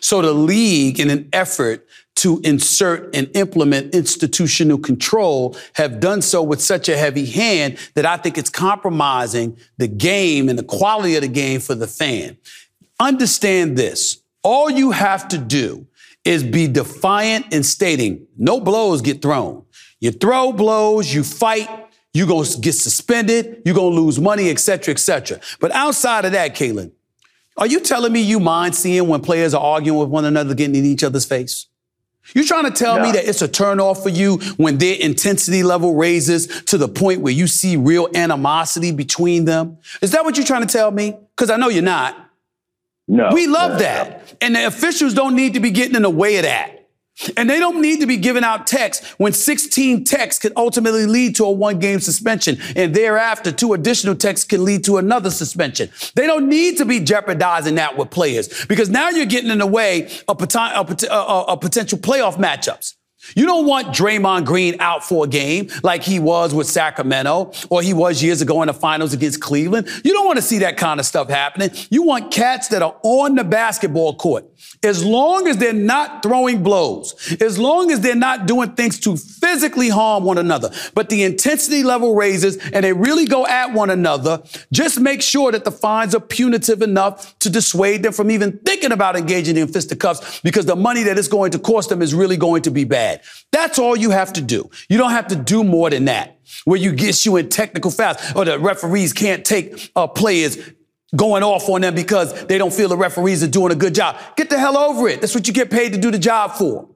So the league, in an effort to insert and implement institutional control, have done so with such a heavy hand that I think it's compromising the game and the quality of the game for the fan. Understand this. All you have to do is be defiant in stating no blows get thrown. You throw blows, you fight, you're going to get suspended, you're going to lose money, et cetera, et cetera. But outside of that, Caitlin, are you telling me you mind seeing when players are arguing with one another, getting in each other's face? You trying to tell me that it's a turnoff for you when their intensity level raises to the point where you see real animosity between them? Is that what you're trying to tell me? Because I know you're not. No. We love no, that. And the officials don't need to be getting in the way of that. And they don't need to be giving out techs when 16 techs could ultimately lead to a one game suspension. And thereafter, two additional techs can lead to another suspension. They don't need to be jeopardizing that with players because now you're getting in the way of, of uh, uh, of potential playoff matchups. You don't want Draymond Green out for a game like he was with Sacramento or he was years ago in the finals against Cleveland. You don't want to see that kind of stuff happening. You want cats that are on the basketball court. As long as they're not throwing blows, as long as they're not doing things to physically harm one another, but the intensity level raises and they really go at one another, just make sure that the fines are punitive enough to dissuade them from even thinking about engaging in fisticuffs because the money that it's going to cost them is really going to be bad. That's all you have to do. You don't have to do more than that. Where you get you in technical fouls or the referees can't take uh, players going off on them because they don't feel the referees are doing a good job. Get the hell over it. That's what you get paid to do the job for.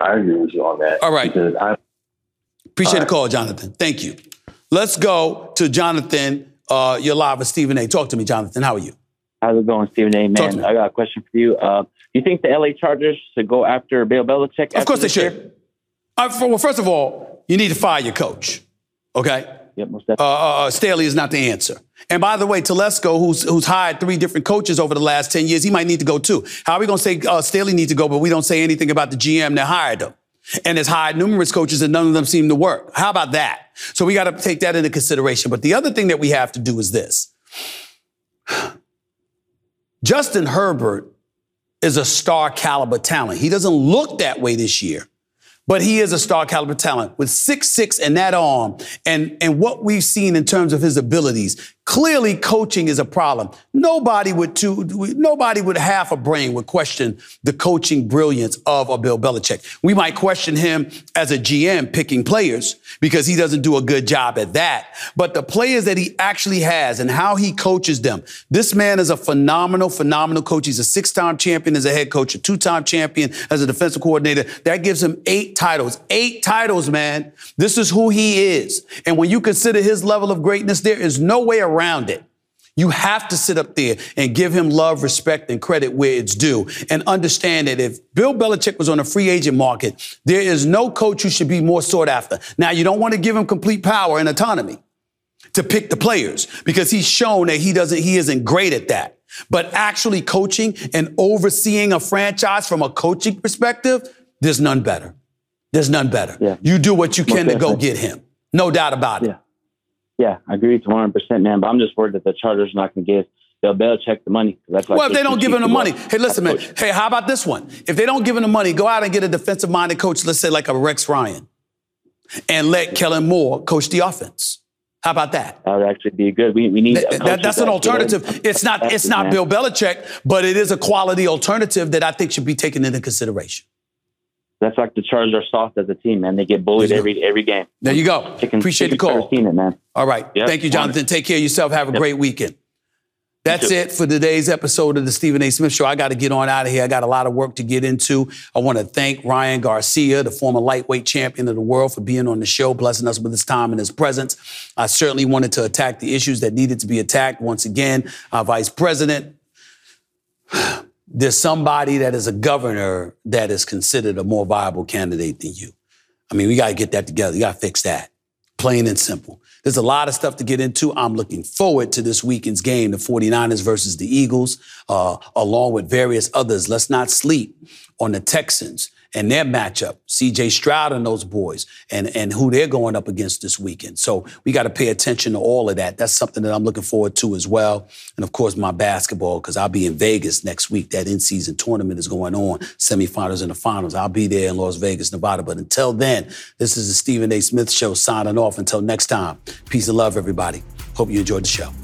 I agree with you on that. All right. I, Appreciate All the call, Jonathan. Thank you. Let's go to Jonathan. Uh, you're live with Stephen A. Talk to me, Jonathan. How are you? How's it going, Stephen A. Man. I got a question for you. Uh, do you think the LA Chargers should go after Bill Belichick? Of course they should. Uh, for- well, first of all, you need to fire your coach. Okay? Yep, most Uh, definitely. uh, uh, Staley is not the answer. And by the way, Telesco, who's who's hired three different coaches over the last 10 years, he might need to go too. How are we going to say uh, Staley needs to go, but we don't say anything about the GM that hired him? And has hired numerous coaches and none of them seem to work. How about that? So we got to take that into consideration. But the other thing that we have to do is this. Justin Herbert is a star caliber talent. He doesn't look that way this year, but he is a star caliber talent with six six and that arm and, and what we've seen in terms of his abilities. Clearly, coaching is a problem. Nobody would two, nobody with half a brain would question the coaching brilliance of a Bill Belichick. We might question him as a GM picking players because he doesn't do a good job at that. But the players that he actually has and how he coaches them, this man is a phenomenal, phenomenal coach. He's a six-time champion as a head coach, a two-time champion as a defensive coordinator. That gives him eight titles. Eight titles, man. This is who he is. And when you consider his level of greatness, there is no way around it. You have to sit up there and give him love, respect, and credit where it's due. And understand that if Bill Belichick was on a free agent market, there is no coach who should be more sought after. Now, you don't want to give him complete power and autonomy. to pick the players because he's shown that he doesn't, he isn't great at that. But actually coaching and overseeing a franchise from a coaching perspective, there's none better. There's none better. Yeah. You do what you can to go get him. No doubt about it. Yeah. Yeah, I agree to 100%, man. But I'm just worried that the Chargers are not going to give Bill Belichick the money. That's like Well, if they don't give him the money, hey, listen, man. Hey, how about this one? If they don't give him the money, go out and get a defensive-minded coach, let's say like a Rex Ryan, and let Kellen Moore coach the offense. How about that? That would actually be good. We, we need That- that- that's an alternative. It's not. It's not Man. Bill Belichick, but it is a quality alternative that I think should be taken into consideration. That's like the Chargers are soft as a team, man. They get bullied every every game. There you go. Chicken- Appreciate the chicken call. started seeing it, man. All right. Yep. Thank you, Jonathan. Take care of yourself. Have a Yep. great weekend. That's it for today's episode of the Stephen A. Smith Show. I got to get on out of here. I got a lot of work to get into. I want to thank Ryan Garcia, the former lightweight champion of the world, for being on the show, blessing us with his time and his presence. I certainly wanted to attack the issues that needed to be attacked. Once again, our vice president, there's somebody that is a governor that is considered a more viable candidate than you. I mean, we got to get that together. You got to fix that. Plain and simple. There's a lot of stuff to get into. I'm looking forward to this weekend's game, the 49ers versus the Eagles, uh, along with various others. Let's not sleep on the Texans and their matchup, CJ Stroud and those boys, and, and who they're going up against this weekend. So we got to pay attention to all of that. That's something that I'm looking forward to as well. And of course, my basketball, because I'll be in Vegas next week. That in season tournament is going on, semifinals and the finals. I'll be there in Las Vegas, Nevada. But until then, this is the Stephen A. Smith Show signing off. Until next time, peace and love, everybody. Hope you enjoyed the show.